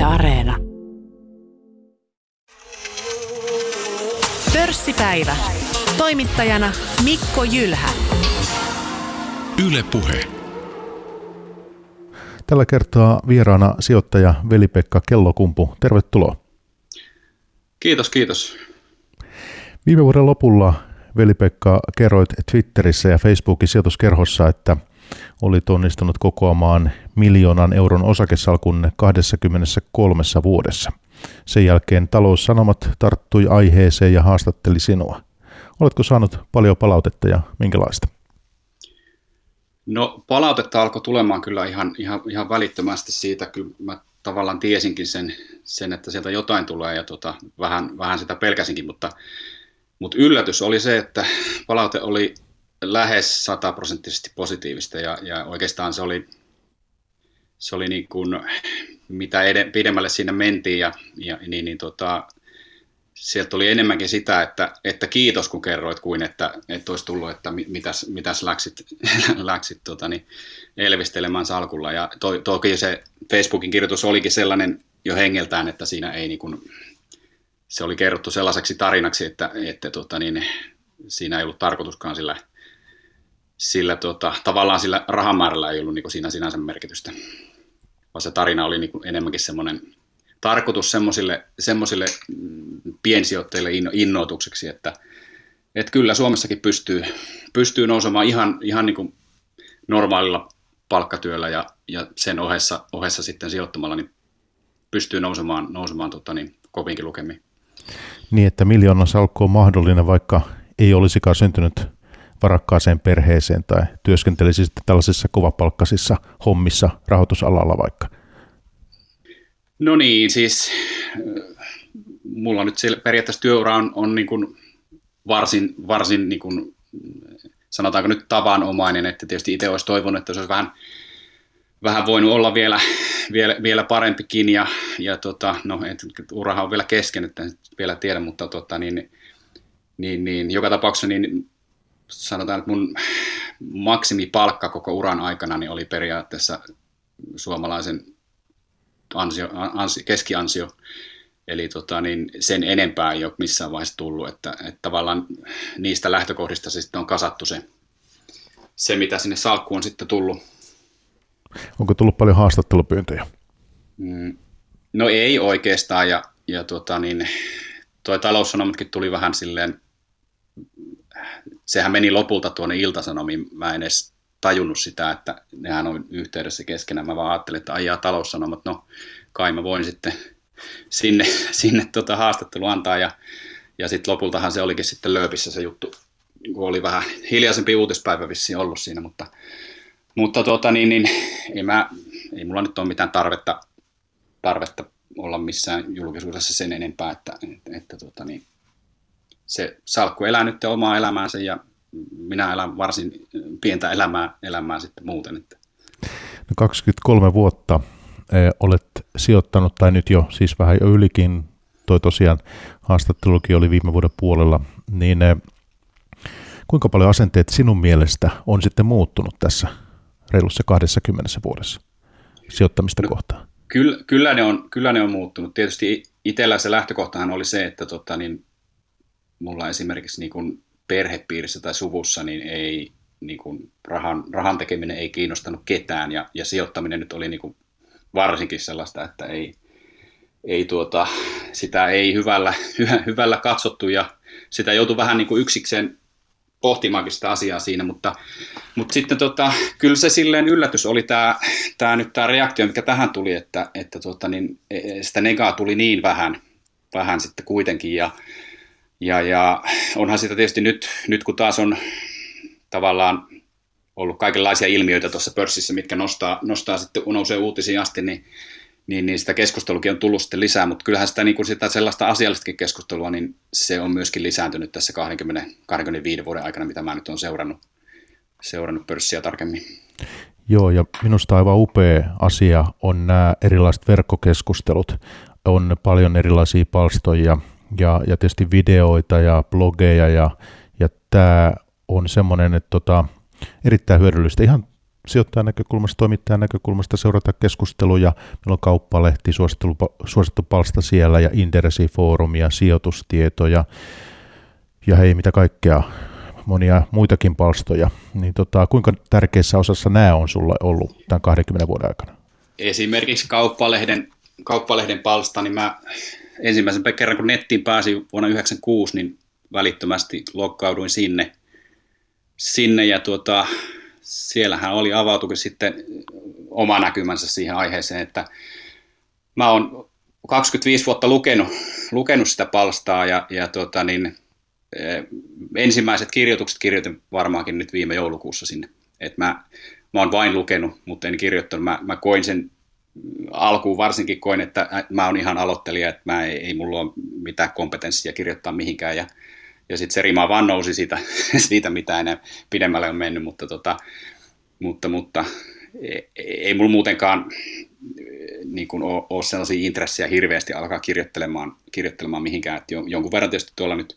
Yle Areena. Pörssipäivä. Toimittajana Mikko Jylhä. Yle Puhe. Tällä kertaa vieraana sijoittaja Veli-Pekka Kellokumpu. Tervetuloa. Kiitos, kiitos. Viime vuoden lopulla Veli-Pekka kerroit Twitterissä ja Facebookin sijoituskerhossa, että olit onnistunut kokoamaan miljoonan euron osakesalkun 23 vuodessa. Sen jälkeen taloussanomat tarttui aiheeseen ja haastatteli sinua. Oletko saanut paljon palautetta ja minkälaista? No palautetta alkoi tulemaan kyllä ihan, ihan, ihan välittömästi siitä, kyllä mä tavallaan tiesinkin sen, sen että sieltä jotain tulee ja tota, vähän, vähän sitä pelkäsinkin, mutta, mutta yllätys oli se, että palaute oli lähes sataprosenttisesti positiivista ja, ja oikeastaan se oli, se oli niin kuin, mitä ed- pidemmälle siinä mentiin ja, ja niin, niin tota, sieltä tuli enemmänkin sitä, että, että kiitos kun kerroit, kuin että, että olisi tullut, että mitäs, mitäs läksit, läksit tota, niin, elvistelemään salkulla. Ja to, toki se Facebookin kirjoitus olikin sellainen jo hengeltään, että siinä ei niin kuin, se oli kerrottu sellaiseksi tarinaksi, että, että tota, niin, siinä ei ollut tarkoituskaan sillä, sillä tota, tavallaan sillä rahamäärällä ei ollut niin kuin siinä sinänsä merkitystä. Vaan se tarina oli niin kuin enemmänkin semmoinen tarkoitus semmoisille, semmoisille mm, piensijoittajille inno, innoitukseksi, että, että kyllä Suomessakin pystyy, pystyy nousemaan ihan, ihan niin kuin normaalilla palkkatyöllä ja, ja sen ohessa, ohessa sitten sijoittamalla niin pystyy nousemaan, nousemaan tota, niin, kovinkin lukemiin. Niin, että miljoona salkku on mahdollinen, vaikka ei olisikaan syntynyt varakkaaseen perheeseen tai työskentelisi sitten tällaisissa kovapalkkaisissa hommissa rahoitusalalla vaikka. No niin, siis mulla nyt periaatteessa työura on, on niin kuin varsin, varsin niin kuin, sanotaanko nyt tavanomainen, että tietysti itse olisi toivonut, että se olisi vähän, vähän voinut olla vielä, vielä, vielä parempikin ja, ja tota, no, et, urahan on vielä kesken, että en vielä tiedä, mutta tota, niin, niin, niin, joka tapauksessa niin sanotaan, että mun maksimipalkka koko uran aikana niin oli periaatteessa suomalaisen ansio, ansio, keskiansio. Eli tota, niin sen enempää ei ole missään vaiheessa tullut, että, että tavallaan niistä lähtökohdista se sitten on kasattu se, se, mitä sinne salkkuun on sitten tullut. Onko tullut paljon haastattelupyyntöjä? Mm, no ei oikeastaan, ja, ja tota, niin, toi taloussanomatkin tuli vähän silleen, sehän meni lopulta tuonne iltasanomiin, mä en edes tajunnut sitä, että nehän on yhteydessä keskenään. Mä vaan ajattelin, että ajaa taloussanomat, no kai mä voin sitten sinne, sinne tota haastattelu antaa. Ja, ja sitten lopultahan se olikin sitten lööpissä se juttu, kun oli vähän hiljaisempi uutispäivä vissiin ollut siinä, mutta, mutta tuota, niin, niin, ei, mä, ei mulla nyt ole mitään tarvetta, tarvetta olla missään julkisuudessa sen enempää, että, että, että tuota, niin, se salkku elää nyt omaa elämäänsä ja minä elän varsin pientä elämää, elämää sitten muuten. Että. No 23 vuotta eh, olet sijoittanut, tai nyt jo siis vähän jo ylikin, toi tosiaan haastattelukin oli viime vuoden puolella, niin eh, kuinka paljon asenteet sinun mielestä on sitten muuttunut tässä reilussa 20 vuodessa sijoittamista no, kohtaan? Kyllä, kyllä, ne on, kyllä ne on muuttunut. Tietysti itsellä se lähtökohtahan oli se, että tota, niin, mulla esimerkiksi niin kun perhepiirissä tai suvussa niin ei niin kuin rahan, rahan tekeminen ei kiinnostanut ketään. Ja, ja sijoittaminen nyt oli niin kuin varsinkin sellaista, että ei, ei tuota, sitä ei hyvällä, hyvällä katsottu. Ja sitä joutui vähän niin kuin yksikseen pohtimaankin sitä asiaa siinä, mutta, mutta sitten tota, kyllä se silleen yllätys oli tämä, tämä nyt tämä reaktio, mikä tähän tuli, että, että tota, niin, e, sitä negaa tuli niin vähän, vähän sitten kuitenkin. Ja, ja, ja onhan sitä tietysti nyt, nyt kun taas on tavallaan ollut kaikenlaisia ilmiöitä tuossa pörssissä, mitkä nostaa, nostaa sitten nousee uutisiin asti, niin, niin, niin sitä keskustelukin on tullut sitten lisää, mutta kyllähän sitä, niin kuin sitä sellaista asiallistakin keskustelua, niin se on myöskin lisääntynyt tässä 20, 25 vuoden aikana, mitä mä nyt olen seurannut, seurannut pörssiä tarkemmin. Joo, ja minusta aivan upea asia on nämä erilaiset verkkokeskustelut. On paljon erilaisia palstoja, ja, ja tietysti videoita ja blogeja ja, ja tämä on semmoinen, että tota, erittäin hyödyllistä ihan sijoittajan näkökulmasta, toimittajan näkökulmasta seurata keskusteluja. Meillä on kauppalehti, suosittu, suosittu palsta siellä ja Inderesi-foorumia, sijoitustietoja ja hei mitä kaikkea, monia muitakin palstoja. Niin tota, kuinka tärkeässä osassa nämä on sulla ollut tämän 20 vuoden aikana? Esimerkiksi kauppalehden, kauppalehden palsta, niin mä ensimmäisen kerran kun nettiin pääsin vuonna 1996, niin välittömästi lokkauduin sinne, sinne ja tuota, siellähän oli avautukin sitten oma näkymänsä siihen aiheeseen, että mä oon 25 vuotta lukenut, lukenut sitä palstaa ja, ja tuota, niin, e, ensimmäiset kirjoitukset kirjoitin varmaankin nyt viime joulukuussa sinne. Et mä, mä oon vain lukenut, mutta en kirjoittanut. Mä, mä koin sen alkuun varsinkin koin, että mä oon ihan aloittelija, että mä ei, ei mulla ole mitään kompetenssia kirjoittaa mihinkään ja ja sitten se rima vaan nousi siitä, siitä mitä enää pidemmälle on mennyt, mutta, tota, mutta, mutta ei, ei mulla muutenkaan niin kuin ole, ole sellaisia intressejä hirveästi alkaa kirjoittelemaan, kirjoittelemaan mihinkään. että jonkun verran tietysti tuolla nyt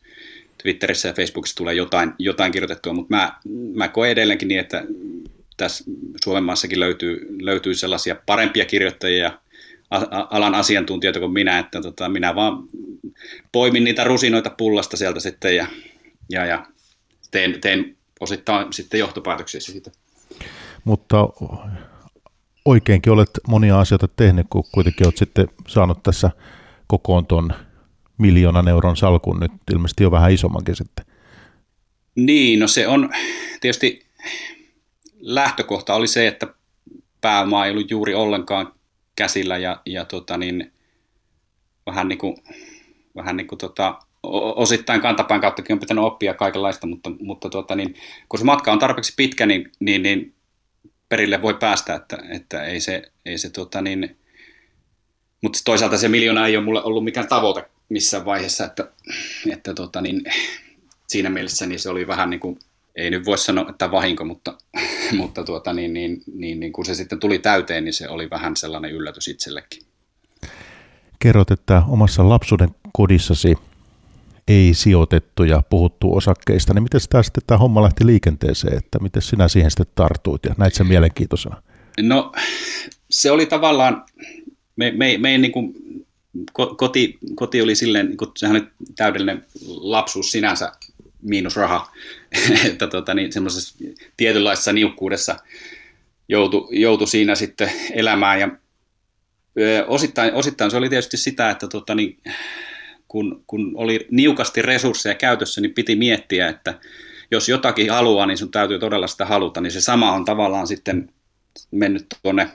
Twitterissä ja Facebookissa tulee jotain, jotain kirjoitettua, mutta mä, mä koen edelleenkin niin, että tässä Suomen maassakin löytyy, löytyy sellaisia parempia kirjoittajia, alan asiantuntijoita kuin minä, että tota, minä vaan poimin niitä rusinoita pullasta sieltä sitten ja, ja, ja teen, teen osittain sitten johtopäätöksiä siitä. Mutta oikeinkin olet monia asioita tehnyt, kun kuitenkin olet sitten saanut tässä kokoon tuon miljoonan euron salkun nyt ilmeisesti jo vähän isommankin sitten. Niin, no se on tietysti lähtökohta oli se, että pääoma ei ollut juuri ollenkaan käsillä ja, ja tota niin, vähän niin kuin vähän niin kuin tota, osittain kantapään kauttakin on pitänyt oppia kaikenlaista, mutta, mutta tota, niin, kun se matka on tarpeeksi pitkä, niin, niin, niin perille voi päästä, että, että ei se, ei se tota, niin, mutta toisaalta se miljoona ei ole mulle ollut mikään tavoite missään vaiheessa, että, että tota, niin, siinä mielessä niin se oli vähän niin kuin, ei nyt voi sanoa, että vahinko, mutta, mutta tuota, niin, niin, niin, niin, kun se sitten tuli täyteen, niin se oli vähän sellainen yllätys itsellekin kerrot, että omassa lapsuuden kodissasi ei sijoitettu ja puhuttu osakkeista, niin miten tämä sitten tämä homma lähti liikenteeseen, että miten sinä siihen sitten tartuit ja näit sen mielenkiintoisena? No se oli tavallaan, me, me, meidän niin kuin, koti, koti oli silleen, niin kuin, sehän oli täydellinen lapsuus sinänsä, miinus raha, että tota, niin, semmoisessa tietynlaisessa niukkuudessa joutui, joutui siinä sitten elämään. Ja osittain, osittain se oli tietysti sitä, että tota, niin, kun, kun oli niukasti resursseja käytössä, niin piti miettiä, että jos jotakin haluaa, niin sun täytyy todella sitä haluta, niin se sama on tavallaan sitten mennyt tuonne,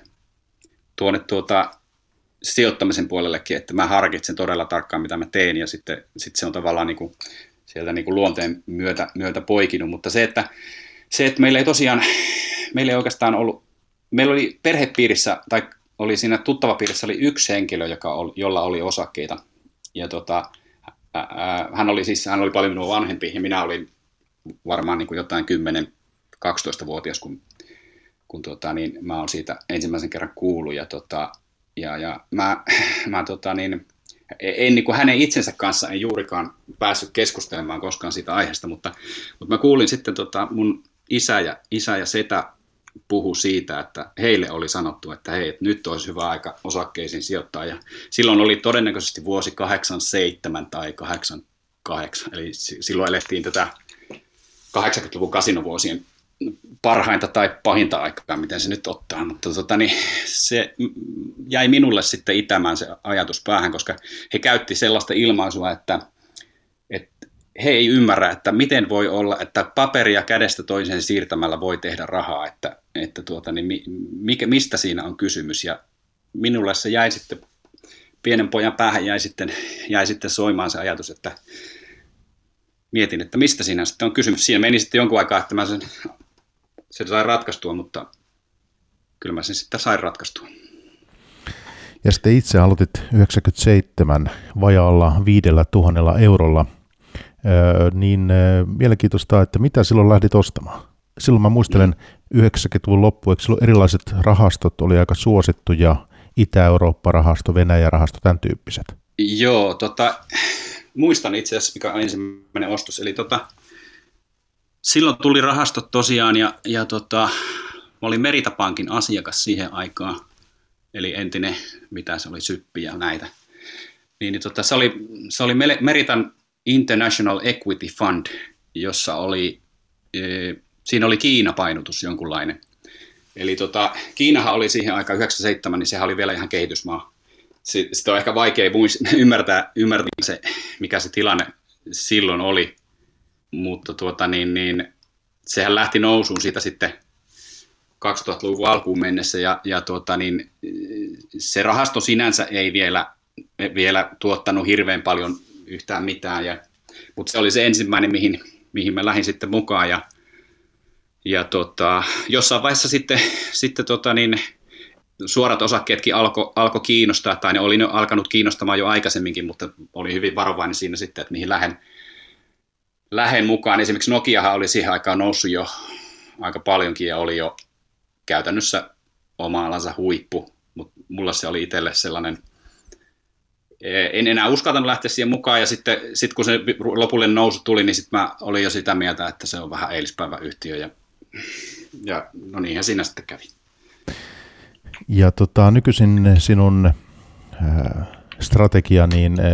tuonne tuota, sijoittamisen puolellekin, että mä harkitsen todella tarkkaan, mitä mä teen, ja sitten, sitten se on tavallaan niin kuin, sieltä niin kuin luonteen myötä, myötä poikinut, mutta se, että, se, että meillä ei tosiaan, meillä ei oikeastaan ollut, meillä oli perhepiirissä, tai oli siinä tuttavapiirissä oli yksi henkilö, joka oli, jolla oli osakkeita. Ja tota, ää, hän oli siis hän oli paljon minua vanhempi ja minä olin varmaan niin kuin jotain 10-12-vuotias, kun, kun tota, niin, mä olen siitä ensimmäisen kerran kuullut. Ja, tota, ja, ja mä, mä tota, niin, en niin kuin hänen itsensä kanssa en juurikaan päässyt keskustelemaan koskaan siitä aiheesta, mutta, mutta mä kuulin sitten tota mun isä ja, isä ja setä puhu siitä, että heille oli sanottu, että hei, että nyt olisi hyvä aika osakkeisiin sijoittaa. Ja silloin oli todennäköisesti vuosi 87 tai 88, eli silloin elettiin tätä 80-luvun kasinovuosien parhainta tai pahinta aikaa, miten se nyt ottaa, mutta tota, niin, se jäi minulle sitten itämään se ajatus päähän, koska he käytti sellaista ilmaisua, että, että he ei ymmärrä, että miten voi olla, että paperia kädestä toiseen siirtämällä voi tehdä rahaa, että, että tuota, niin mikä, mistä siinä on kysymys. Ja minulle se jäi sitten, pienen pojan päähän jäi sitten, jäi sitten soimaan se ajatus, että mietin, että mistä siinä sitten on kysymys. Siinä meni sitten jonkun aikaa, että mä sen, sen sain ratkaistua, mutta kyllä mä sen sitten sain ratkaistua. Ja sitten itse aloitit 97 vajaalla viidellä tuhannella eurolla – niin mielenkiintoista, että mitä silloin lähdit ostamaan? Silloin mä muistelen 90-luvun loppu, eikö silloin erilaiset rahastot oli aika suosittuja, Itä-Eurooppa-rahasto, Venäjä-rahasto, tämän tyyppiset. Joo, tota, muistan itse asiassa, mikä on ensimmäinen ostos. Eli tota, silloin tuli rahastot tosiaan ja, ja tota, mä olin Meritapankin asiakas siihen aikaan, eli entinen, mitä se oli, Syppi ja näitä. Niin, niin tota, se, oli, se oli Meritan International Equity Fund, jossa oli, e, siinä oli Kiina-painotus jonkunlainen. Eli tota, Kiinahan oli siihen aikaan 97, niin sehän oli vielä ihan kehitysmaa. Sitten on ehkä vaikea ymmärtää, ymmärtää se, mikä se tilanne silloin oli, mutta tuota, niin, niin, sehän lähti nousuun siitä sitten 2000-luvun alkuun mennessä ja, ja tuota, niin, se rahasto sinänsä ei vielä, vielä tuottanut hirveän paljon yhtään mitään, ja, mutta se oli se ensimmäinen, mihin, mihin mä lähdin sitten mukaan ja, ja tota, jossain vaiheessa sitten, sitten tota, niin, suorat osakkeetkin alkoi alko kiinnostaa, tai ne oli ne alkanut kiinnostamaan jo aikaisemminkin, mutta oli hyvin varovainen siinä sitten, että mihin lähden, lähden mukaan. Esimerkiksi Nokiahan oli siihen aikaan noussut jo aika paljonkin ja oli jo käytännössä oma alansa huippu, mutta mulla se oli itselle sellainen, en enää uskaltanut lähteä siihen mukaan, ja sitten sit kun se lopullinen nousu tuli, niin sitten mä olin jo sitä mieltä, että se on vähän eilispäivän yhtiö, ja, ja no niinhän siinä sitten kävi. Ja tota, nykyisin sinun äh, strategia niin, äh,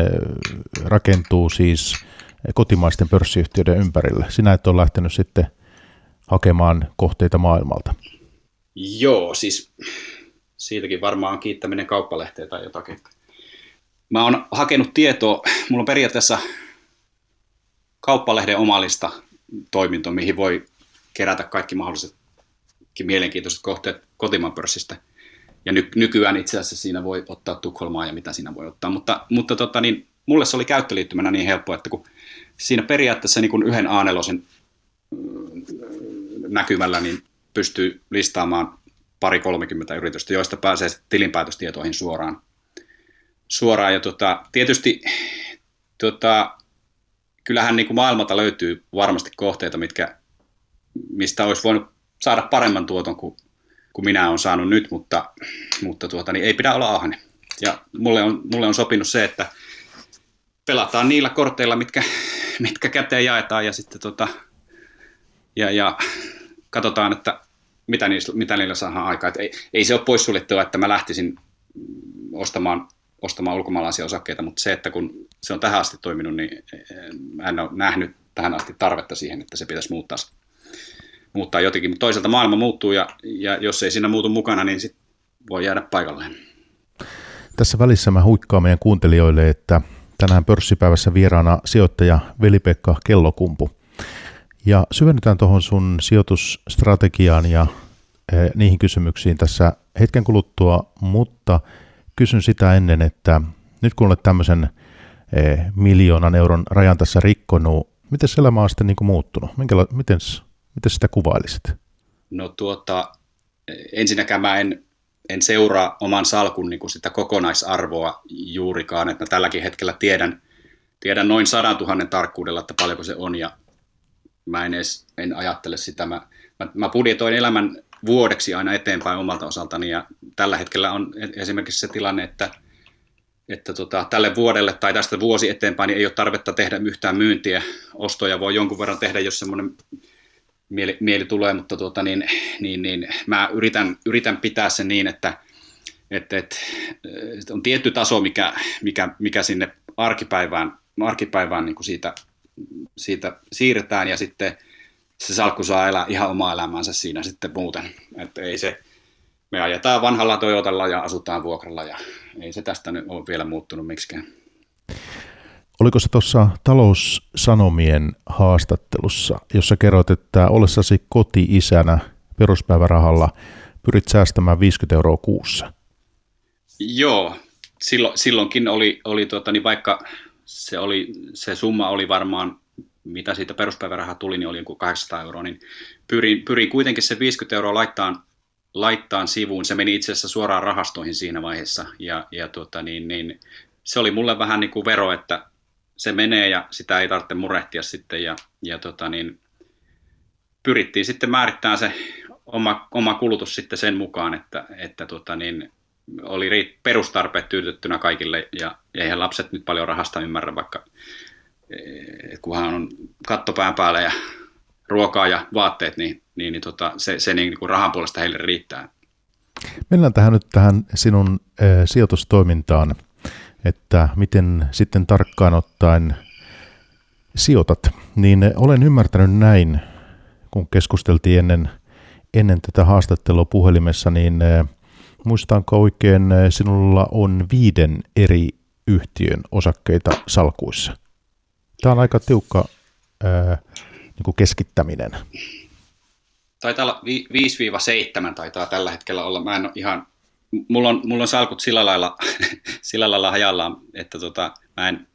rakentuu siis kotimaisten pörssiyhtiöiden ympärille. Sinä et ole lähtenyt sitten hakemaan kohteita maailmalta. Joo, siis siitäkin varmaan kiittäminen kauppalehteen tai jotakin. Mä oon hakenut tietoa, mulla on periaatteessa kauppalehden omalista toiminto, mihin voi kerätä kaikki mahdolliset mielenkiintoiset kohteet kotimaan pörssistä. Ja ny- nykyään itse asiassa siinä voi ottaa Tukholmaa ja mitä siinä voi ottaa. Mutta, mutta tota, niin, mulle se oli käyttöliittymänä niin helppo, että kun siinä periaatteessa niin yhden aanelosen näkymällä niin pystyy listaamaan pari 30 yritystä, joista pääsee tilinpäätöstietoihin suoraan. suoraan. Ja tota, tietysti tota, kyllähän niin kuin maailmalta löytyy varmasti kohteita, mitkä, mistä olisi voinut saada paremman tuoton kuin, kuin minä olen saanut nyt, mutta, mutta tuota, niin ei pidä olla ahne. Ja mulle on, mulle on sopinut se, että pelataan niillä korteilla, mitkä, mitkä käteen jaetaan ja sitten tota, ja, ja katsotaan, että mitä, niillä, mitä niillä saadaan aikaa. ei, ei se ole poissuljettua, että mä lähtisin ostamaan, ostamaan ulkomaalaisia osakkeita, mutta se, että kun se on tähän asti toiminut, niin mä en ole nähnyt tähän asti tarvetta siihen, että se pitäisi muuttaa, muuttaa jotenkin. Mutta toisaalta maailma muuttuu ja, ja jos ei siinä muutu mukana, niin sit voi jäädä paikalleen. Tässä välissä mä huikkaan meidän kuuntelijoille, että tänään pörssipäivässä vieraana sijoittaja Veli-Pekka Kellokumpu – ja syvennytään tuohon sun sijoitusstrategiaan ja eh, niihin kysymyksiin tässä hetken kuluttua, mutta kysyn sitä ennen, että nyt kun olet tämmöisen eh, miljoonan euron rajan tässä rikkonut, miten elämä on sitten niin muuttunut? Minkäla- miten sitä kuvailisit? No tuota, ensinnäkään mä en, en seuraa oman salkun niin kuin sitä kokonaisarvoa juurikaan, että tälläkin hetkellä tiedän, tiedän noin 100 000 tarkkuudella, että paljonko se on ja mä en edes en ajattele sitä. Mä, mä, mä budjetoin elämän vuodeksi aina eteenpäin omalta osaltani ja tällä hetkellä on e-, esimerkiksi se tilanne, että, että tota, tälle vuodelle tai tästä vuosi eteenpäin niin ei ole tarvetta tehdä yhtään myyntiä. Ostoja voi jonkun verran tehdä, jos semmoinen mieli, mieli tulee, mutta tuota, niin, niin, niin, mä yritän, yritän pitää sen niin, että, että, että on tietty taso, mikä, mikä, mikä sinne arkipäivään, arkipäivään niin kuin siitä siitä siirretään ja sitten se salkku saa elää ihan omaa elämäänsä siinä sitten muuten. Että ei se, me ajetaan vanhalla Toyotalla ja asutaan vuokralla ja ei se tästä nyt ole vielä muuttunut miksikään. Oliko se tuossa taloussanomien haastattelussa, jossa kerroit, että ollessasi koti-isänä peruspäivärahalla pyrit säästämään 50 euroa kuussa? Joo, silloin, silloinkin oli, oli tuota, niin vaikka se, oli, se summa oli varmaan, mitä siitä peruspäivärahaa tuli, niin oli joku 800 euroa, niin pyrin, pyrin kuitenkin se 50 euroa laittaa, laittaa sivuun. Se meni itse asiassa suoraan rahastoihin siinä vaiheessa, ja, ja tuota, niin, niin, se oli mulle vähän niin kuin vero, että se menee ja sitä ei tarvitse murehtia sitten, ja, ja tota, niin, pyrittiin sitten määrittämään se oma, oma kulutus sitten sen mukaan, että, että tota, niin, oli perustarpeet tyytettynä kaikille ja eihän lapset nyt paljon rahasta ymmärrä, vaikka eh, kunhan on kattopään päällä ja ruokaa ja vaatteet, niin niin, niin tota, se, se niin kuin rahan puolesta heille riittää. Mennään tähän nyt tähän sinun äh, sijoitustoimintaan, että miten sitten tarkkaan ottaen sijoitat, niin olen ymmärtänyt näin, kun keskusteltiin ennen, ennen tätä haastattelua puhelimessa, niin äh, muistaanko oikein, sinulla on viiden eri yhtiön osakkeita salkuissa. Tämä on aika tiukka ää, niin kuin keskittäminen. Taitaa olla 5-7 taitaa tällä hetkellä olla. Mä en ole ihan, mulla on, mulla on salkut sillä lailla, sillä lailla hajallaan, että tota, mä en,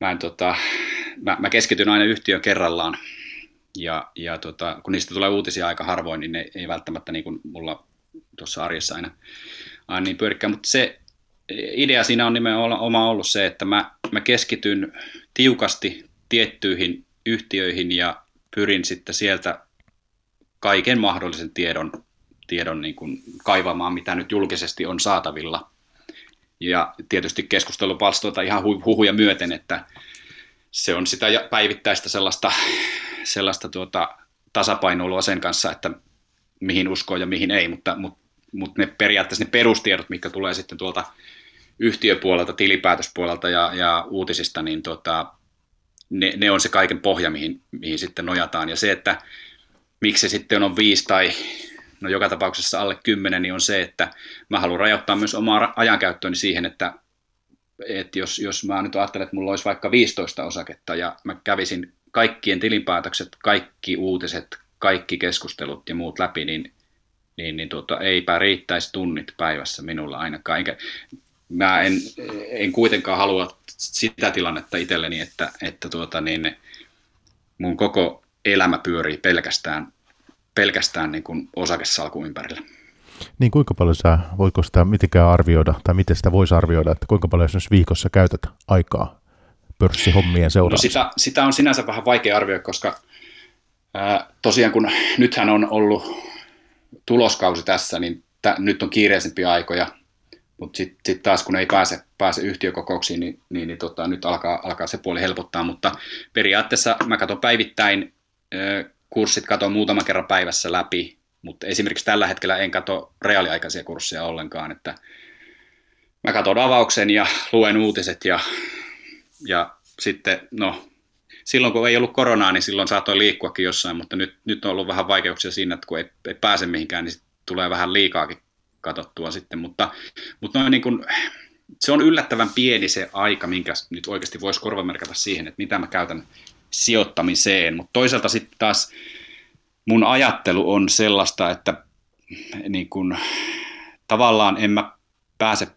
mä, en, tota, mä, mä keskityn aina yhtiön kerrallaan. Ja, ja tota, kun niistä tulee uutisia aika harvoin, niin ne ei välttämättä niin kuin mulla tuossa arjessa aina, aina niin pyörikään. Mutta se idea siinä on nimenomaan ollut se, että mä, mä keskityn tiukasti tiettyihin yhtiöihin ja pyrin sitten sieltä kaiken mahdollisen tiedon, tiedon niin kuin kaivamaan, mitä nyt julkisesti on saatavilla. Ja tietysti keskustelupalstoita ihan huhuja myöten, että se on sitä päivittäistä sellaista, sellaista tuota, tasapainoilua sen kanssa, että mihin uskoo ja mihin ei, mutta, mutta, mutta ne periaatteessa ne perustiedot, mitkä tulee sitten tuolta yhtiöpuolelta, tilipäätöspuolelta ja, ja uutisista, niin tota, ne, ne on se kaiken pohja, mihin, mihin sitten nojataan. Ja se, että miksi se sitten on viisi tai no joka tapauksessa alle kymmenen, niin on se, että mä haluan rajoittaa myös omaa ajankäyttöäni siihen, että, että jos, jos mä nyt ajattelen, että mulla olisi vaikka 15 osaketta ja mä kävisin kaikkien tilinpäätökset, kaikki uutiset, kaikki keskustelut ja muut läpi, niin, niin, niin tuota, eipä riittäisi tunnit päivässä minulla ainakaan. Enkä, mä en, en kuitenkaan halua sitä tilannetta itselleni, että, että tuota, niin mun koko elämä pyörii pelkästään, pelkästään niin kuin osakesalkun ympärillä. Niin kuinka paljon sä, voiko sitä mitenkään arvioida, tai miten sitä voisi arvioida, että kuinka paljon esimerkiksi viikossa käytät aikaa pörssihommien seuraamiseen? No sitä, sitä on sinänsä vähän vaikea arvioida, koska ää, tosiaan kun nythän on ollut tuloskausi tässä, niin t- nyt on kiireisempiä aikoja, mutta sitten sit taas kun ei pääse, pääse yhtiökokouksiin, niin, niin, niin tota, nyt alkaa, alkaa se puoli helpottaa, mutta periaatteessa mä katson päivittäin kurssit, katon muutaman kerran päivässä läpi, mutta esimerkiksi tällä hetkellä en katso reaaliaikaisia kursseja ollenkaan, että mä katson avauksen ja luen uutiset ja, ja sitten, no, silloin kun ei ollut koronaa, niin silloin saattoi liikkuakin jossain, mutta nyt, nyt on ollut vähän vaikeuksia siinä, että kun ei, ei pääse mihinkään, niin tulee vähän liikaakin katsottua sitten, mutta, mutta noin niin kuin, se on yllättävän pieni se aika, minkä nyt oikeasti voisi korvamerkata siihen, että mitä mä käytän sijoittamiseen, mutta toisaalta sitten taas mun ajattelu on sellaista, että niin kun, tavallaan en mä pääse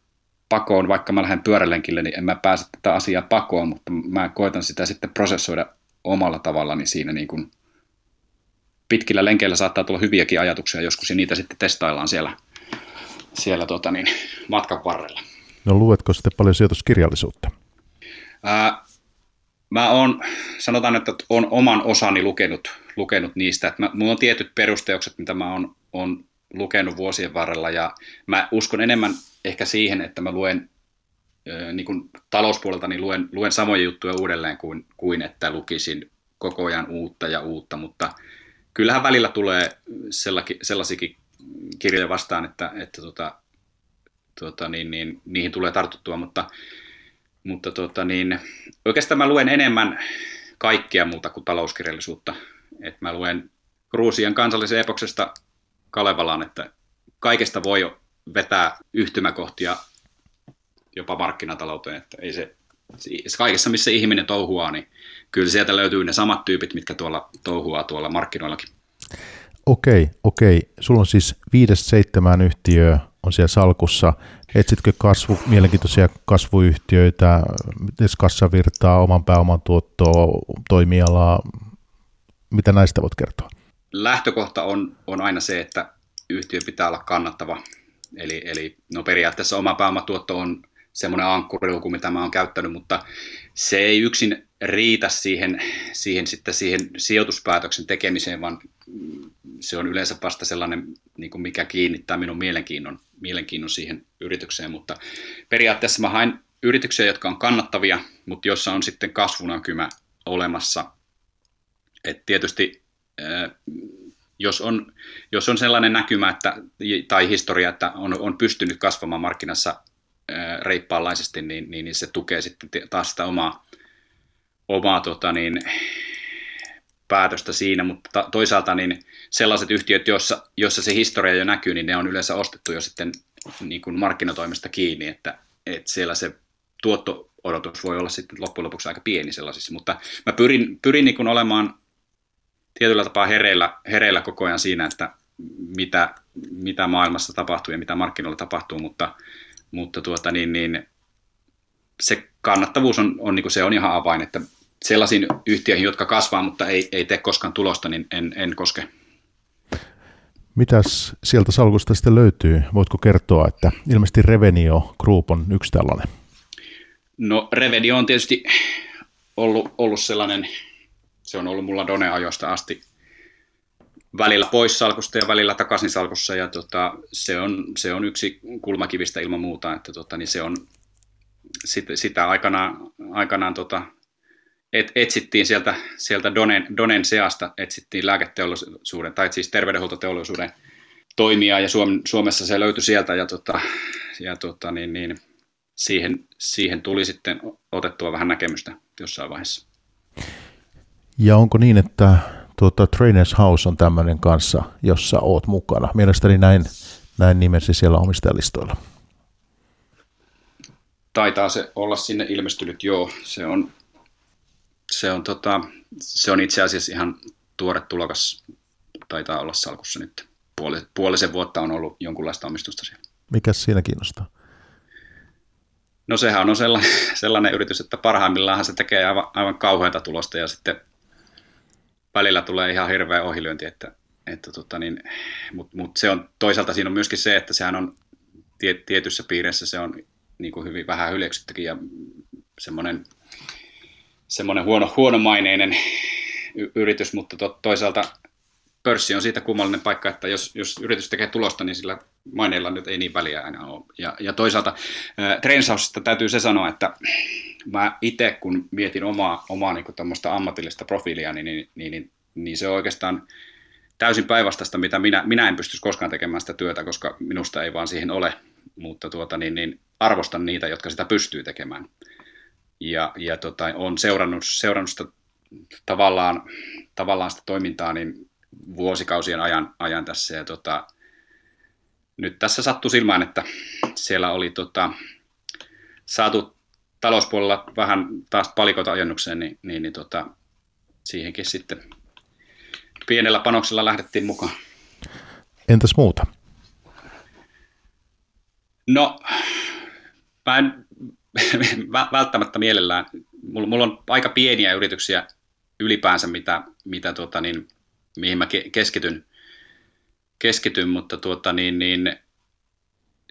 pakoon, vaikka mä lähden pyörälenkille, niin en mä pääse tätä asiaa pakoon, mutta mä koitan sitä sitten prosessoida omalla tavallani siinä niin kun pitkillä lenkeillä saattaa tulla hyviäkin ajatuksia joskus ja niitä sitten testaillaan siellä, siellä tota niin, matkan varrella. No luetko sitten paljon sijoituskirjallisuutta? Ää, mä oon, sanotaan, että on oman osani lukenut, lukenut niistä. Että mä, mulla on tietyt perusteokset, mitä mä oon, on lukenut vuosien varrella ja mä uskon enemmän ehkä siihen, että mä luen niin kuin talouspuolelta niin luen, luen samoja juttuja uudelleen kuin, kuin että lukisin koko ajan uutta ja uutta, mutta kyllähän välillä tulee sellaisikin kirjoja vastaan, että, että tota, tota, niin, niin, niihin tulee tartuttua, mutta, mutta tota, niin, oikeastaan mä luen enemmän kaikkea muuta kuin talouskirjallisuutta. Et mä luen Kruusien kansallisen epoksesta Kalevalaan, että kaikesta voi vetää yhtymäkohtia jopa markkinatalouteen, että ei se, kaikessa missä ihminen touhuaa, niin kyllä sieltä löytyy ne samat tyypit, mitkä tuolla touhuaa tuolla markkinoillakin. Okei, okei. Sulla on siis viidestä seitsemään yhtiöä on siellä salkussa. Etsitkö kasvu, mielenkiintoisia kasvuyhtiöitä, kassavirtaa, oman pääoman tuottoa, toimialaa, mitä näistä voit kertoa? Lähtökohta on, on aina se, että yhtiö pitää olla kannattava. Eli, eli no periaatteessa oma pääomatuotto on semmoinen ankkuriluku, mitä mä oon käyttänyt, mutta se ei yksin riitä siihen, siihen, sitten siihen sijoituspäätöksen tekemiseen, vaan se on yleensä vasta sellainen, niin kuin mikä kiinnittää minun mielenkiinnon, mielenkiinnon siihen yritykseen, mutta periaatteessa mä hain yrityksiä, jotka on kannattavia, mutta jossa on sitten kasvunäkymä olemassa. Et tietysti jos on, jos on sellainen näkymä että, tai historia, että on, on pystynyt kasvamaan markkinassa reippaanlaisesti, niin, niin, niin se tukee sitten taas sitä omaa, omaa tota niin, päätöstä siinä, mutta toisaalta niin sellaiset yhtiöt, joissa, joissa se historia jo näkyy, niin ne on yleensä ostettu jo sitten niin kuin markkinatoimista kiinni, että, että siellä se tuotto-odotus voi olla sitten loppujen lopuksi aika pieni sellaisissa, mutta mä pyrin, pyrin niin kuin olemaan tietyllä tapaa hereillä, hereillä koko ajan siinä, että mitä, mitä maailmassa tapahtuu ja mitä markkinoilla tapahtuu, mutta, mutta tuota, niin, niin, se kannattavuus on, on, niin kuin se on ihan avain, että sellaisiin yhtiöihin, jotka kasvaa, mutta ei, ei tee koskaan tulosta, niin en, en koske. Mitäs sieltä salkusta sitten löytyy? Voitko kertoa, että ilmeisesti Revenio Group on yksi tällainen? No Revenio on tietysti ollut, ollut sellainen, se on ollut mulla Done-ajoista asti välillä pois salkusta ja välillä takaisin salkussa ja tota, se, on, se on yksi kulmakivistä ilman muuta, että tota, niin se on sit, sitä aikanaan, aikanaan tota, et, etsittiin sieltä, sieltä Donen, Donen seasta, etsittiin lääketeollisuuden, tai siis terveydenhuoltoteollisuuden toimia, ja Suom, Suomessa se löytyi sieltä, ja, tota, ja tota, niin, niin, siihen, siihen tuli sitten otettua vähän näkemystä jossain vaiheessa. Ja onko niin, että tuota, Trainers House on tämmöinen kanssa, jossa oot mukana? Mielestäni näin, näin nimesi siellä omistajalistoilla. Taitaa se olla sinne ilmestynyt, joo. Se on se on, tota, se on itse asiassa ihan tuore tulokas, taitaa olla salkussa nyt. Puoli, puolisen vuotta on ollut jonkunlaista omistusta siellä. Mikä siinä kiinnostaa? No sehän on sellainen, sellainen yritys, että parhaimmillaan se tekee aivan, aivan kauheata tulosta ja sitten välillä tulee ihan hirveä ohilyönti, että, että tota niin, mutta mut se on, toisaalta siinä on myöskin se, että sehän on tietyssä piirissä se on niin kuin hyvin vähän hyväksyttäkin ja semmoinen semmoinen huono, huonomaineinen yritys, mutta to, toisaalta pörssi on siitä kummallinen paikka, että jos, jos yritys tekee tulosta, niin sillä maineilla nyt ei niin väliä aina ole. Ja, ja toisaalta äh, Trensausista täytyy se sanoa, että mä itse kun mietin omaa, omaa niin ammatillista profiilia, niin, niin, niin, niin, niin se on oikeastaan täysin päinvastaista, mitä minä, minä en pystyisi koskaan tekemään sitä työtä, koska minusta ei vaan siihen ole, mutta tuota, niin, niin arvostan niitä, jotka sitä pystyy tekemään ja, ja tota, on seurannut, seurannut sitä tavallaan, tavallaan sitä toimintaa niin vuosikausien ajan, ajan tässä. Ja tota, nyt tässä sattui silmään, että siellä oli tota, saatu talouspuolella vähän taas palikoita ajennukseen, niin, niin, niin tota, siihenkin sitten pienellä panoksella lähdettiin mukaan. Entäs muuta? No, mä en välttämättä mielellään, mulla, mulla on aika pieniä yrityksiä ylipäänsä, mitä, mitä tuota, niin, mihin mä keskityn, keskityn mutta tuota, niin, niin,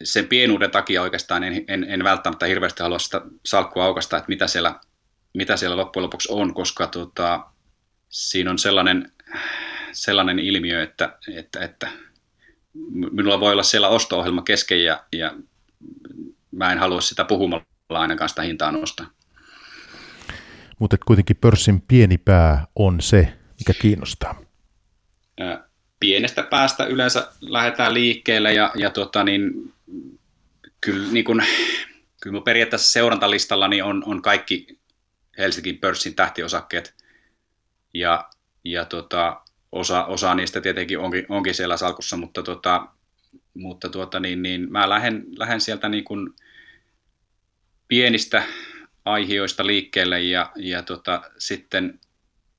sen pienuuden takia oikeastaan en, en, en välttämättä hirveästi halua sitä salkkua aukasta, että mitä siellä, mitä siellä loppujen lopuksi on, koska tuota, siinä on sellainen, sellainen ilmiö, että, että, että minulla voi olla siellä osto-ohjelma kesken ja, ja mä en halua sitä puhumalla ainakaan sitä hintaa nostaa. Mutta kuitenkin pörssin pieni pää on se, mikä kiinnostaa. Pienestä päästä yleensä lähdetään liikkeelle ja, ja tota niin, kyllä, niin kun, kyllä periaatteessa seurantalistalla niin on, on kaikki Helsingin pörssin tähtiosakkeet ja, ja tota, osa, osa niistä tietenkin onkin, onkin siellä salkussa, mutta, tota, mutta tuota, niin, niin mä lähden, lähden sieltä niin kun pienistä aihioista liikkeelle ja, ja tota, sitten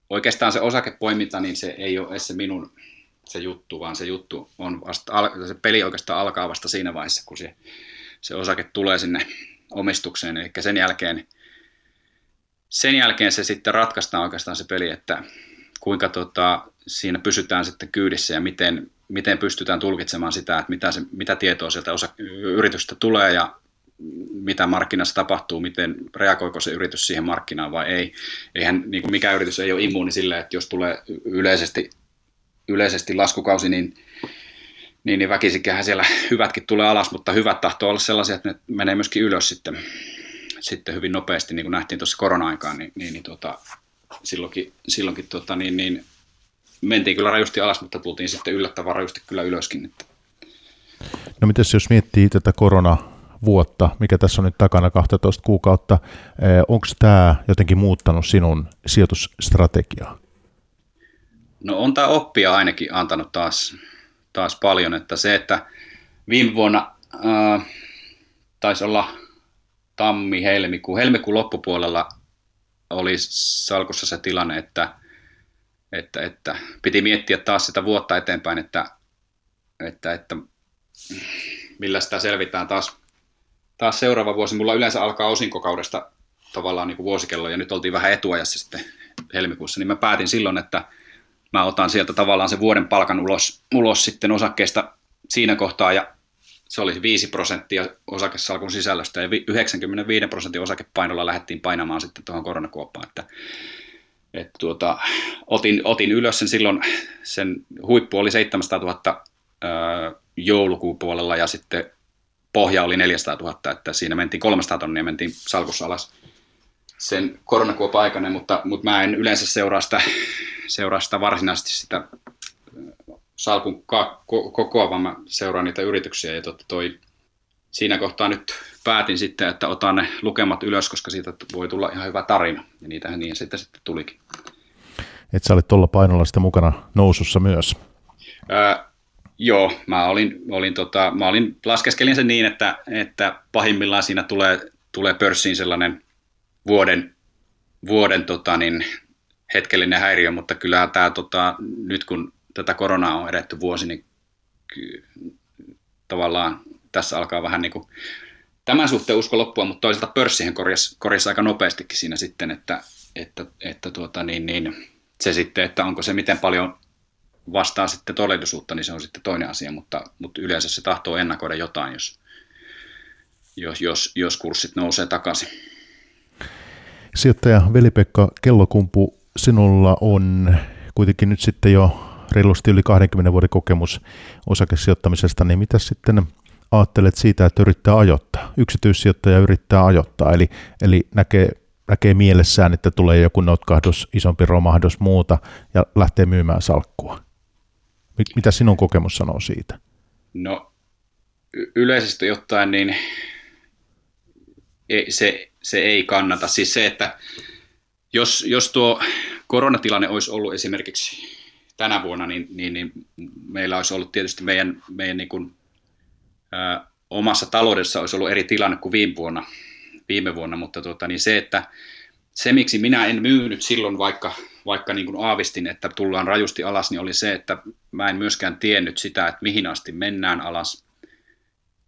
oikeastaan se osakepoiminta, niin se ei ole se minun se juttu, vaan se juttu on vasta, se peli oikeastaan alkaa vasta siinä vaiheessa, kun se, se osake tulee sinne omistukseen, eli sen jälkeen, sen jälkeen se sitten ratkaistaan oikeastaan se peli, että kuinka tota, siinä pysytään sitten kyydissä ja miten, miten pystytään tulkitsemaan sitä, että mitä, se, mitä tietoa sieltä osa, yritystä tulee ja mitä markkinassa tapahtuu, miten reagoiko se yritys siihen markkinaan vai ei. Eihän niin kuin mikä yritys ei ole immuuni sille, että jos tulee yleisesti, yleisesti laskukausi, niin, niin, niin väkisikähän siellä hyvätkin tulee alas, mutta hyvät tahtoo olla sellaisia, että ne menee myöskin ylös sitten, sitten hyvin nopeasti, niin kuin nähtiin tuossa korona-aikaan, niin, niin, niin tuota, silloinkin, silloinkin tuota, niin, niin mentiin kyllä rajusti alas, mutta tultiin sitten yllättävän rajusti kyllä ylöskin. Että. No miten jos miettii tätä koronavuotta, mikä tässä on nyt takana 12 kuukautta, onko tämä jotenkin muuttanut sinun sijoitusstrategiaa? No on tämä oppia ainakin antanut taas, taas paljon, että se, että viime vuonna äh, taisi olla tammi-helmikuu, helmikuun loppupuolella oli salkussa se tilanne, että, että, että piti miettiä taas sitä vuotta eteenpäin, että, että, että millä sitä selvitään taas, taas seuraava vuosi. Mulla yleensä alkaa osinkokaudesta tavallaan niin kuin vuosikello ja nyt oltiin vähän etuajassa sitten helmikuussa, niin mä päätin silloin, että mä otan sieltä tavallaan se vuoden palkan ulos, ulos sitten osakkeesta siinä kohtaa ja se oli 5 prosenttia osakesalkun sisällöstä ja 95 prosentin osakepainolla lähdettiin painamaan sitten tuohon koronakuoppaan. Että, et tuota, otin, otin ylös sen silloin, sen huippu oli 700 000 ää, joulukuun puolella ja sitten pohja oli 400 000, että siinä mentiin 300 tonnia mentiin salkussa alas sen koronakuopan aikana, mutta, mutta mä en yleensä seuraa sitä, seuraa sitä varsinaisesti sitä salkun kokoa, vaan mä seuraan niitä yrityksiä ja totta toi, siinä kohtaa nyt päätin sitten, että otan ne lukemat ylös, koska siitä voi tulla ihan hyvä tarina ja niitähän niin sitten, sitten tulikin. Et sä olit tuolla painolla sitten mukana nousussa myös? Ää, joo, mä olin, olin, tota, mä olin, laskeskelin sen niin, että, että pahimmillaan siinä tulee, tulee pörssiin sellainen vuoden, vuoden tota, niin, hetkellinen häiriö, mutta kyllä tämä tota, nyt kun tätä koronaa on edetty vuosi, niin ky- tavallaan tässä alkaa vähän niin kuin tämän suhteen usko loppua, mutta toisaalta pörssihän korjasi, korjasi aika nopeastikin siinä sitten, että, että, että tuota, niin, niin, se sitten, että onko se miten paljon vastaa sitten todellisuutta, niin se on sitten toinen asia, mutta, mutta yleensä se tahtoo ennakoida jotain, jos, jos, jos, jos kurssit nousee takaisin. Sijoittaja Veli-Pekka Kellokumpu, sinulla on kuitenkin nyt sitten jo reilusti yli 20 vuoden kokemus osakesijoittamisesta, niin mitä sitten ajattelet siitä, että yrittää ajoittaa? Yksityissijoittaja yrittää ajoittaa, eli, eli näkee, näkee mielessään, että tulee joku notkahdus, isompi romahdus, muuta, ja lähtee myymään salkkua. Mitä sinun kokemus sanoo siitä? No yleisesti ottaen niin ei, se, se ei kannata. Siis se, että jos, jos tuo koronatilanne olisi ollut esimerkiksi tänä vuonna, niin, niin, niin meillä olisi ollut tietysti meidän, meidän niin kuin, ä, omassa taloudessa olisi ollut eri tilanne kuin viime vuonna, viime vuonna mutta tuota, niin se, että se, miksi minä en myynyt silloin, vaikka, vaikka niin kuin aavistin, että tullaan rajusti alas, niin oli se, että mä en myöskään tiennyt sitä, että mihin asti mennään alas.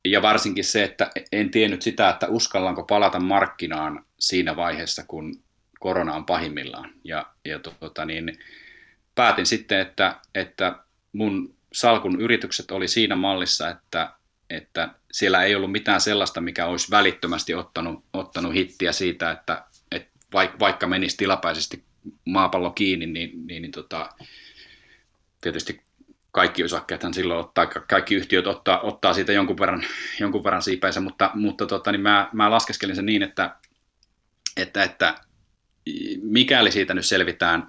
Ja varsinkin se, että en tiennyt sitä, että uskallanko palata markkinaan siinä vaiheessa, kun korona on pahimmillaan. Ja, ja tuota, niin, päätin sitten, että, että mun salkun yritykset oli siinä mallissa, että, että siellä ei ollut mitään sellaista, mikä olisi välittömästi ottanut, ottanut hittiä siitä, että, vaikka menisi tilapäisesti maapallo kiinni, niin, niin, niin tota, tietysti kaikki osakkeethan silloin ottaa, kaikki yhtiöt ottaa, ottaa siitä jonkun verran, jonkun verran siipänsä, mutta, mutta tota, niin mä, mä laskeskelin sen niin, että, että, että mikäli siitä nyt selvitään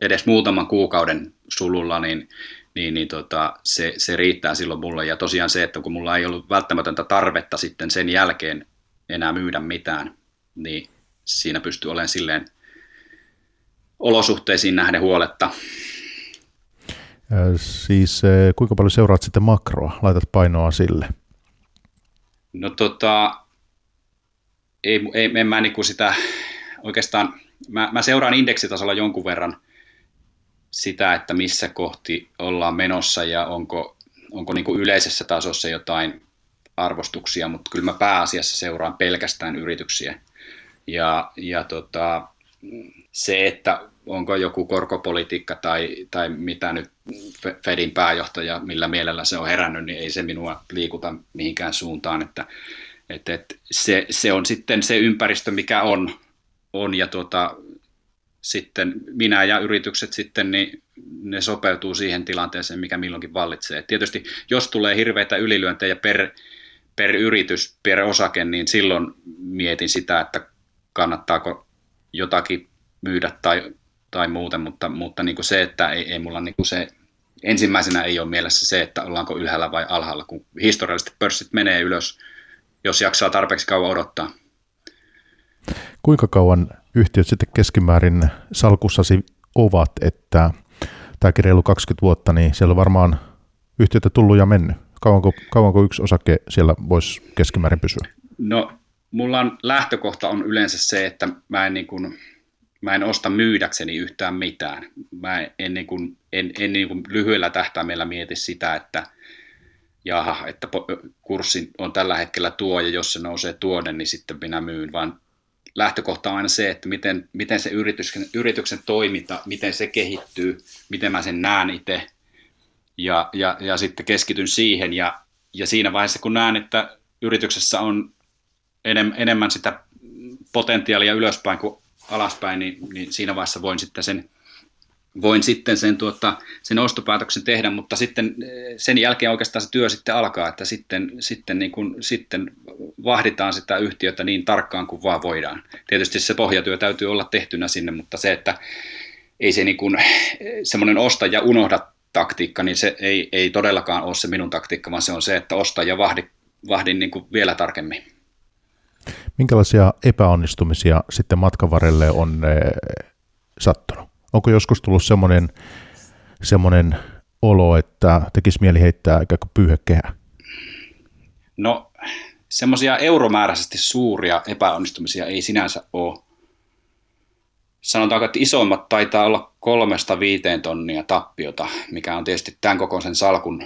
edes muutaman kuukauden sululla, niin, niin, niin tota, se, se riittää silloin mulle. Ja tosiaan se, että kun mulla ei ollut välttämätöntä tarvetta sitten sen jälkeen enää myydä mitään, niin siinä pystyy olemaan silleen olosuhteisiin nähden huoletta. Siis kuinka paljon seuraat sitten makroa, laitat painoa sille? No tota, ei, ei en mä niin sitä oikeastaan, mä, mä seuraan indeksitasolla jonkun verran – sitä, että missä kohti ollaan menossa ja onko, onko niin kuin yleisessä tasossa jotain arvostuksia, mutta kyllä mä pääasiassa seuraan pelkästään yrityksiä. Ja, ja tota, se, että onko joku korkopolitiikka tai, tai mitä nyt Fedin pääjohtaja, millä mielellä se on herännyt, niin ei se minua liikuta mihinkään suuntaan. Että, että, että se, se on sitten se ympäristö, mikä on, on ja tota, sitten minä ja yritykset sitten, niin ne sopeutuu siihen tilanteeseen, mikä milloinkin vallitsee. Tietysti jos tulee hirveitä ylilyöntejä per, per yritys, per osake, niin silloin mietin sitä, että kannattaako jotakin myydä tai tai muuten, mutta, mutta niin kuin se, että ei, ei mulla niin kuin se ensimmäisenä ei ole mielessä se, että ollaanko ylhäällä vai alhaalla, kun historiallisesti pörssit menee ylös, jos jaksaa tarpeeksi kauan odottaa. Kuinka kauan yhtiöt sitten keskimäärin salkussasi ovat, että tämäkin reilu 20 vuotta, niin siellä on varmaan yhtiötä tullut ja mennyt. Kauanko, kauanko yksi osake siellä voisi keskimäärin pysyä? No, mulla on lähtökohta on yleensä se, että mä en, niin kuin, mä en osta myydäkseni yhtään mitään. Mä en, niin kuin, en, en niin kuin lyhyellä tähtäimellä mieti sitä, että jaha, että kurssi on tällä hetkellä tuo ja jos se nousee tuonne, niin sitten minä myyn, vaan lähtökohta on aina se, että miten, miten se yrityksen, yrityksen toiminta, miten se kehittyy, miten mä sen näen itse ja, ja, ja sitten keskityn siihen ja, ja siinä vaiheessa kun näen, että yrityksessä on enem, enemmän sitä potentiaalia ylöspäin kuin alaspäin, niin, niin siinä vaiheessa voin sitten sen, voin sitten sen, tuota, sen ostopäätöksen tehdä, mutta sitten eh, sen jälkeen oikeastaan se työ sitten alkaa, että sitten, sitten, niin kuin, sitten vahditaan sitä yhtiötä niin tarkkaan kuin vaan voidaan. Tietysti se pohjatyö täytyy olla tehtynä sinne, mutta se, että ei se niin kuin, semmoinen osta ja unohda taktiikka, niin se ei, ei todellakaan ole se minun taktiikka, vaan se on se, että osta ja vahdi, vahdin niin kuin vielä tarkemmin. Minkälaisia epäonnistumisia sitten matkan varrelle on eh, sattunut? Onko joskus tullut semmoinen, semmoinen olo, että tekisi mieli heittää ikään kuin pyyhekehä? No semmoisia euromääräisesti suuria epäonnistumisia ei sinänsä ole. Sanotaanko, että isoimmat taitaa olla kolmesta viiteen tonnia tappiota, mikä on tietysti tämän kokoisen salkun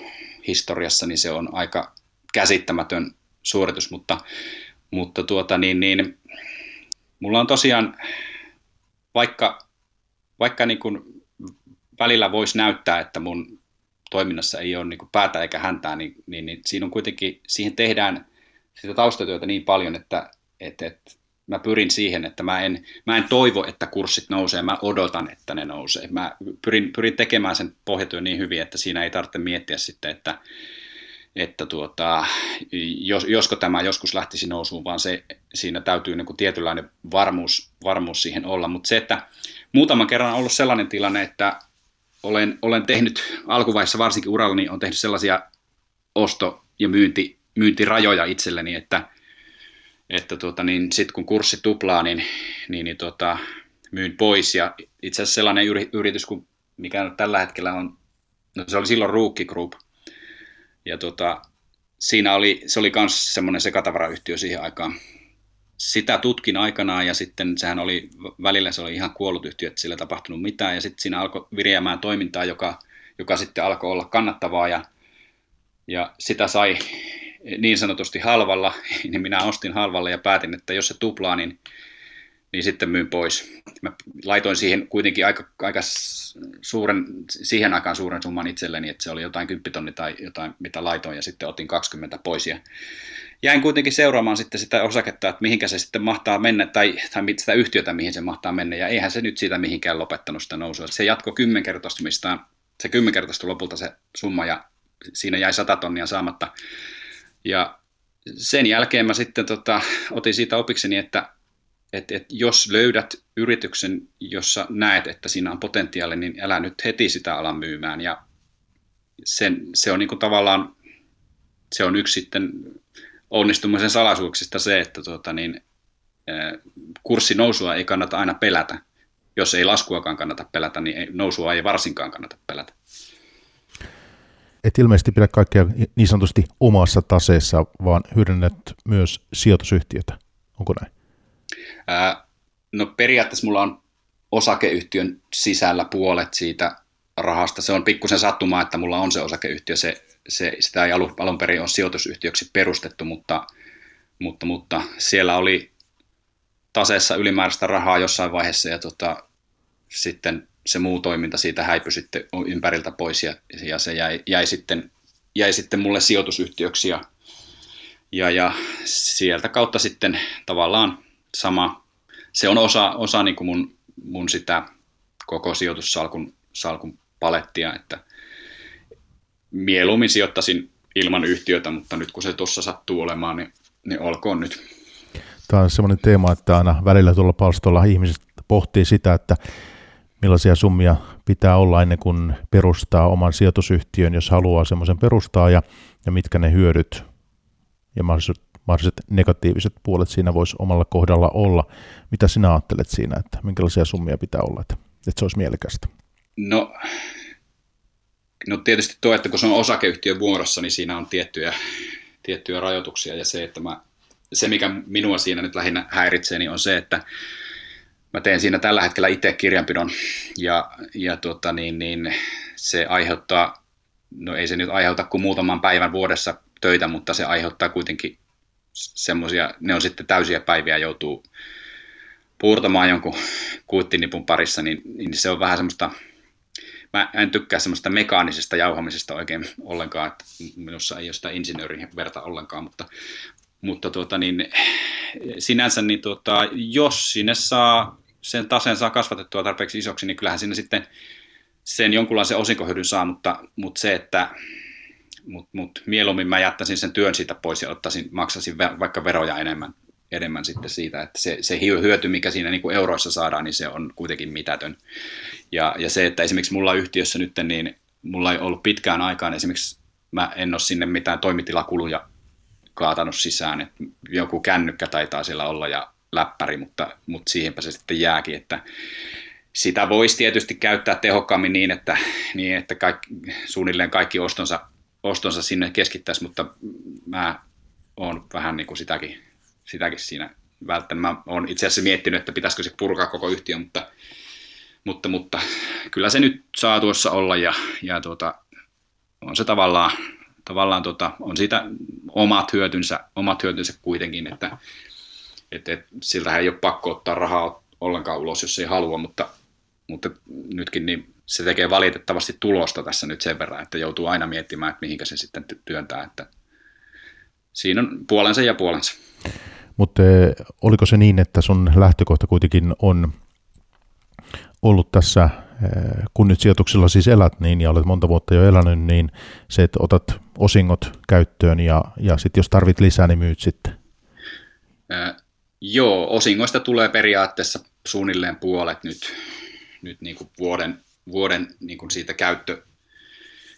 historiassa, niin se on aika käsittämätön suoritus, mutta, mutta tuota, niin, niin, mulla on tosiaan, vaikka, vaikka niin kuin välillä voisi näyttää, että mun toiminnassa ei ole niin kuin päätä eikä häntää, niin, niin, niin siinä on kuitenkin, siihen tehdään sitä taustatyötä niin paljon, että, että, että mä pyrin siihen, että mä en, mä en toivo, että kurssit nousee, mä odotan, että ne nousee. Mä pyrin, pyrin tekemään sen pohjatyön niin hyvin, että siinä ei tarvitse miettiä sitten, että, että tuota, jos, josko tämä joskus lähtisi nousuun, vaan se, siinä täytyy niin kuin tietynlainen varmuus, varmuus siihen olla. Mutta se, että muutaman kerran on ollut sellainen tilanne, että olen, olen tehnyt alkuvaiheessa varsinkin urallani, on tehnyt sellaisia osto- ja myynti, myyntirajoja itselleni, että, että tuota, niin sitten kun kurssi tuplaa, niin, niin, niin tuota, myyn pois. Ja itse asiassa sellainen yritys, kuin mikä tällä hetkellä on, no se oli silloin Rookie Group, ja tuota, siinä oli, se oli myös semmoinen sekatavarayhtiö siihen aikaan. Sitä tutkin aikanaan ja sitten sehän oli, välillä se oli ihan kuollut yhtiö, että sillä ei tapahtunut mitään ja sitten siinä alkoi viriämään toimintaa, joka, joka sitten alkoi olla kannattavaa ja, ja sitä sai niin sanotusti halvalla, niin minä ostin halvalla ja päätin, että jos se tuplaa, niin, niin sitten myyn pois. Mä laitoin siihen kuitenkin aika, aika suuren, siihen aikaan suuren summan itselleni, että se oli jotain 10 tonni tai jotain, mitä laitoin, ja sitten otin 20 pois. Ja jäin kuitenkin seuraamaan sitten sitä osaketta, että mihinkä se sitten mahtaa mennä, tai, tai sitä yhtiötä, mihin se mahtaa mennä, ja eihän se nyt siitä mihinkään lopettanut sitä nousua. Se jatko kymmenkertaistumistaan, se kymmenkertaistui lopulta se summa, ja siinä jäi 100 tonnia saamatta. Ja sen jälkeen mä sitten tota, otin siitä opikseni, että et, et jos löydät yrityksen, jossa näet, että siinä on potentiaali, niin älä nyt heti sitä ala myymään. Ja sen, se on niin kuin tavallaan, se on yksi sitten onnistumisen salaisuuksista se, että tuota, niin, kurssin nousua ei kannata aina pelätä. Jos ei laskuakaan kannata pelätä, niin nousua ei varsinkaan kannata pelätä et ilmeisesti pidä kaikkea niin sanotusti omassa taseessa, vaan hyödynnät myös sijoitusyhtiötä. Onko näin? No periaatteessa mulla on osakeyhtiön sisällä puolet siitä rahasta. Se on pikkusen sattumaa, että mulla on se osakeyhtiö. Se, se, sitä ei alun, alun perin ole sijoitusyhtiöksi perustettu, mutta, mutta, mutta siellä oli taseessa ylimääräistä rahaa jossain vaiheessa ja tota, sitten se muu toiminta siitä häipyi sitten ympäriltä pois ja, ja se jäi, jäi, sitten, jäi sitten mulle sijoitusyhtiöksi ja, ja, ja sieltä kautta sitten tavallaan sama, se on osa, osa niin kuin mun, mun sitä koko sijoitussalkun salkun palettia, että mieluummin sijoittaisin ilman yhtiötä, mutta nyt kun se tuossa sattuu olemaan, niin, niin olkoon nyt. Tämä on semmoinen teema, että aina välillä tuolla palstolla ihmiset pohtii sitä, että millaisia summia pitää olla ennen kuin perustaa oman sijoitusyhtiön, jos haluaa semmoisen perustaa, ja, ja mitkä ne hyödyt ja mahdolliset, mahdolliset negatiiviset puolet siinä voisi omalla kohdalla olla. Mitä sinä ajattelet siinä, että minkälaisia summia pitää olla, että, että se olisi mielekästä? No, no tietysti tuo, että kun se on osakeyhtiön vuorossa, niin siinä on tiettyjä, tiettyjä rajoituksia, ja se, että mä, se mikä minua siinä nyt lähinnä häiritsee, niin on se, että Mä teen siinä tällä hetkellä itse kirjanpidon ja, ja tota, niin, niin, se aiheuttaa, no ei se nyt aiheuta kuin muutaman päivän vuodessa töitä, mutta se aiheuttaa kuitenkin semmoisia, ne on sitten täysiä päiviä, joutuu puurtamaan jonkun kuittinipun parissa, niin, niin se on vähän semmoista, mä en tykkää semmoista mekaanisesta jauhamisesta oikein ollenkaan, että minussa ei ole sitä insinöörin verta ollenkaan, mutta, mutta tuota, niin, sinänsä niin tuota, jos sinne saa sen taseen saa kasvatettua tarpeeksi isoksi, niin kyllähän sinne sitten sen jonkunlaisen osinkohyödyn saa, mutta, mutta se, että mut, mut mieluummin mä jättäisin sen työn siitä pois ja ottaisin, maksasin vaikka veroja enemmän, enemmän sitten siitä, että se, se hyöty, mikä siinä niin kuin euroissa saadaan, niin se on kuitenkin mitätön. Ja, ja se, että esimerkiksi mulla yhtiössä nyt, niin mulla ei ollut pitkään aikaan esimerkiksi, mä en ole sinne mitään toimitilakuluja kaatanut sisään, että joku kännykkä taitaa siellä olla ja läppäri, mutta, mutta siihenpä se sitten jääkin, että sitä voisi tietysti käyttää tehokkaammin niin, että, niin, että kaikki, suunnilleen kaikki ostonsa, ostonsa sinne keskittäisi, mutta mä oon vähän niin kuin sitäkin, sitäkin siinä välttänyt. Mä oon itse asiassa miettinyt, että pitäisikö se purkaa koko yhtiö, mutta, mutta, mutta kyllä se nyt saa tuossa olla ja, ja tuota, on se tavallaan, tavallaan tuota, on siitä omat hyötynsä, omat hyötynsä kuitenkin, että että et, siltä ei ole pakko ottaa rahaa ollenkaan ulos, jos ei halua, mutta, mutta nytkin niin se tekee valitettavasti tulosta tässä nyt sen verran, että joutuu aina miettimään, että mihinkä se sitten työntää, että siinä on puolensa ja puolensa. Mutta eh, oliko se niin, että sun lähtökohta kuitenkin on ollut tässä, eh, kun nyt sijoituksilla siis elät niin ja olet monta vuotta jo elänyt, niin se, että otat osingot käyttöön ja, ja sitten jos tarvit lisää, niin myyt sitten? Joo, osingoista tulee periaatteessa suunnilleen puolet nyt, nyt niin kuin vuoden, vuoden niin kuin siitä käyttö,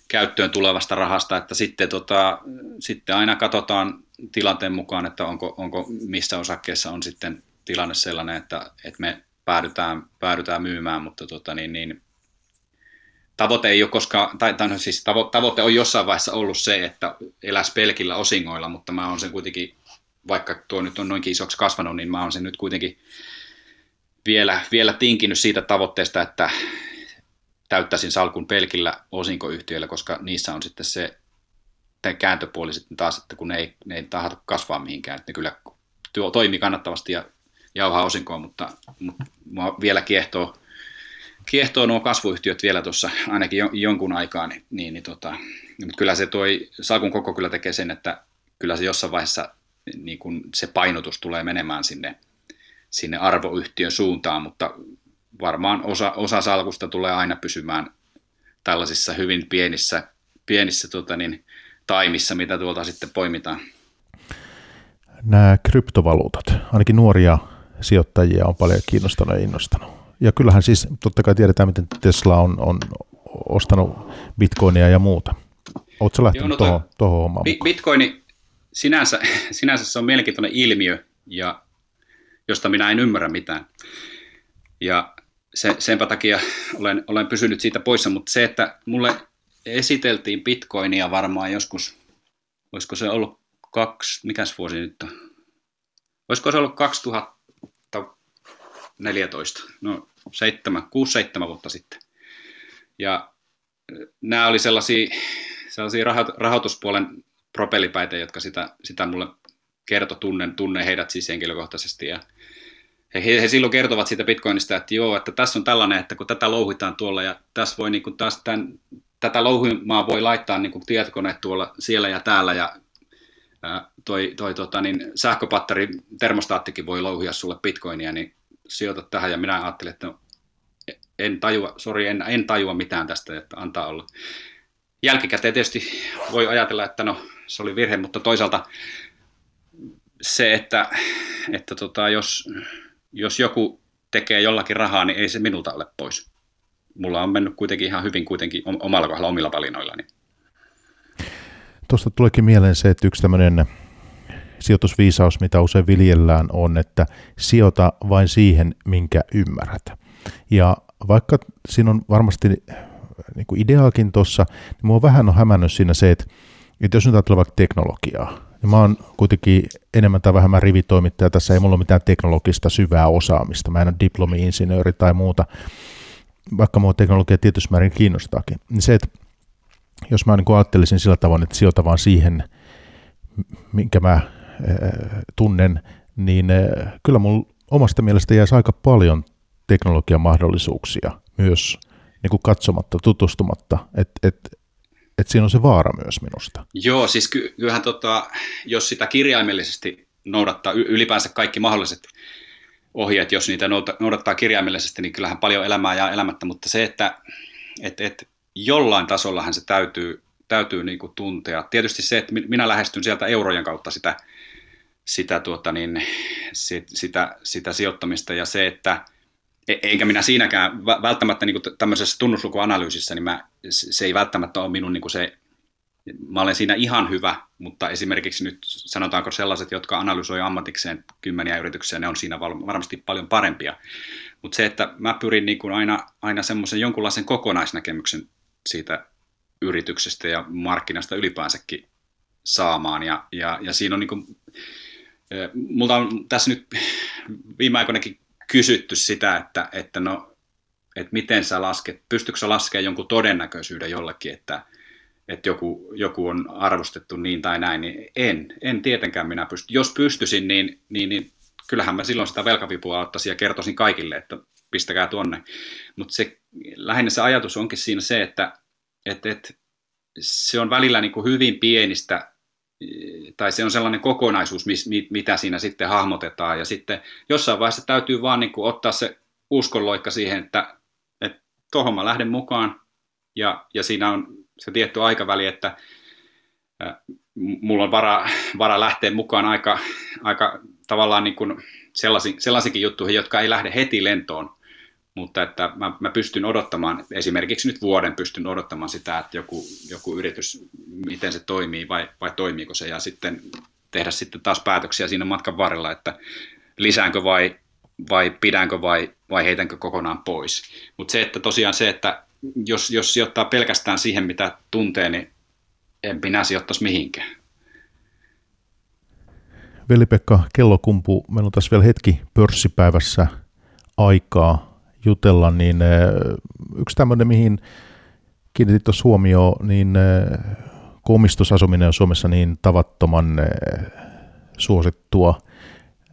käyttöön tulevasta rahasta, että sitten, tota, sitten aina katsotaan tilanteen mukaan, että onko, onko missä osakkeessa on sitten tilanne sellainen, että, että me päädytään, päädytään myymään, mutta tota, niin, niin, tavoite ei ole koskaan, tai, tai no siis tavo, tavoite on jossain vaiheessa ollut se, että eläisi pelkillä osingoilla, mutta mä oon sen kuitenkin vaikka tuo nyt on noinkin isoksi kasvanut, niin mä oon sen nyt kuitenkin vielä, vielä tinkinyt siitä tavoitteesta, että täyttäisin salkun pelkillä osinkoyhtiöillä, koska niissä on sitten se kääntöpuoli sitten taas, että kun ne ei, ne ei tahdo kasvaa mihinkään, että ne kyllä työ toimii kannattavasti ja jauhaa osinkoa, mutta, mutta vielä kiehtoo, kiehtoo nuo kasvuyhtiöt vielä tuossa ainakin jonkun aikaa, niin, niin, niin tota, mutta kyllä se toi salkun koko kyllä tekee sen, että kyllä se jossain vaiheessa niin kuin se painotus tulee menemään sinne, sinne arvoyhtiön suuntaan, mutta varmaan osa, osa salkusta tulee aina pysymään tällaisissa hyvin pienissä, pienissä tota niin, taimissa, mitä tuolta sitten poimitaan. Nämä kryptovaluutat, ainakin nuoria sijoittajia on paljon kiinnostanut ja innostanut. Ja kyllähän siis totta kai tiedetään, miten Tesla on, on ostanut bitcoinia ja muuta. Oletko lähtenyt no tuohon, tuohon hommaan bi- Bitcoini, sinänsä, sinänsä se on mielenkiintoinen ilmiö, ja josta minä en ymmärrä mitään. Ja se, senpä takia olen, olen pysynyt siitä poissa, mutta se, että mulle esiteltiin bitcoinia varmaan joskus, olisiko se ollut kaksi, mikäs vuosi nyt on? Olisiko se ollut 2014, no 7, 6-7 vuotta sitten. Ja nämä oli sellaisia, sellaisia rahoituspuolen propellipäitä, jotka sitä, sitä mulle kertoi, tunnen, tunne heidät siis henkilökohtaisesti. Ja he, he, silloin kertovat siitä Bitcoinista, että joo, että tässä on tällainen, että kun tätä louhitaan tuolla ja tässä voi niin kuin taas tämän, tätä louhimaa voi laittaa niin kuin tietokoneet tuolla siellä ja täällä ja ää, toi, toi tota, niin sähköpatteri, termostaattikin voi louhia sulle bitcoinia, niin sijoita tähän ja minä ajattelin, että no, en tajua, sorry, en, en tajua mitään tästä, että antaa olla. Jälkikäteen tietysti voi ajatella, että no se oli virhe, mutta toisaalta se, että, että tota, jos, jos joku tekee jollakin rahaa, niin ei se minulta ole pois. mulla on mennyt kuitenkin ihan hyvin kuitenkin omalla kohdalla omilla valinnoillani. Tuosta tuleekin mieleen se, että yksi tämmöinen sijoitusviisaus, mitä usein viljellään, on, että sijoita vain siihen, minkä ymmärrät. Ja vaikka siinä on varmasti niin kuin ideaakin tuossa, niin mua vähän on hämännyt siinä se, että, että jos nyt ajatellaan vaikka teknologiaa, niin mä oon kuitenkin enemmän tai vähemmän rivitoimittaja, tässä ei mulla ole mitään teknologista syvää osaamista, mä en ole diplomi-insinööri tai muuta, vaikka mua teknologia tietysti määrin kiinnostaakin, niin se, että jos mä niin ajattelisin sillä tavoin, että sijoita vaan siihen, minkä mä äh, tunnen, niin äh, kyllä mun omasta mielestä jäisi aika paljon teknologian mahdollisuuksia myös niin kuin katsomatta, tutustumatta, että et, et siinä on se vaara myös minusta. Joo, siis ky- kyllähän tota, jos sitä kirjaimellisesti noudattaa ylipäänsä kaikki mahdolliset ohjeet, jos niitä noudattaa kirjaimellisesti, niin kyllähän paljon elämää ja elämättä, mutta se, että et, et jollain tasollahan se täytyy, täytyy niin kuin tuntea. Tietysti se, että minä lähestyn sieltä eurojen kautta sitä, sitä, tuota niin, sitä, sitä sijoittamista ja se, että E- eikä minä siinäkään välttämättä niin kuin tämmöisessä tunnuslukuanalyysissä, niin mä, se ei välttämättä ole minun niin kuin se, mä olen siinä ihan hyvä, mutta esimerkiksi nyt sanotaanko sellaiset, jotka analysoi ammatikseen kymmeniä yrityksiä, ne on siinä varmasti paljon parempia. Mutta se, että mä pyrin niin kuin aina, aina semmoisen jonkunlaisen kokonaisnäkemyksen siitä yrityksestä ja markkinasta ylipäänsäkin saamaan. Ja, ja, ja siinä on niin kuin, multa on tässä nyt viime aikoinakin kysytty sitä, että, että no, että miten sä lasket, pystytkö sä laskemaan jonkun todennäköisyyden jollekin, että, että joku, joku on arvostettu niin tai näin, niin en, en tietenkään minä pysty. Jos pystyisin, niin, niin, niin kyllähän mä silloin sitä velkavipua ottaisin ja kertoisin kaikille, että pistäkää tuonne. Mutta se, lähinnä se ajatus onkin siinä se, että, että, että se on välillä niin kuin hyvin pienistä tai se on sellainen kokonaisuus, mitä siinä sitten hahmotetaan, ja sitten jossain vaiheessa täytyy vaan niin kuin ottaa se uskonloikka siihen, että, että tuohon mä lähden mukaan, ja, ja siinä on se tietty aikaväli, että mulla on vara, vara lähteä mukaan aika, aika tavallaan niin kuin sellaisiin, sellaisiinkin juttuihin, jotka ei lähde heti lentoon, mutta että mä, mä pystyn odottamaan, esimerkiksi nyt vuoden pystyn odottamaan sitä, että joku, joku yritys, miten se toimii vai, vai toimiiko se, ja sitten tehdä sitten taas päätöksiä siinä matkan varrella, että lisäänkö vai, vai pidänkö vai, vai heitänkö kokonaan pois. Mutta se, että tosiaan se, että jos, jos sijoittaa pelkästään siihen, mitä tuntee, niin en minä sijoittaisi mihinkään. Veli-Pekka Kellokumpu, meillä on tässä vielä hetki pörssipäivässä aikaa jutella, niin yksi tämmöinen, mihin kiinnitit tuossa huomioon, niin komistusasuminen on Suomessa niin tavattoman suosittua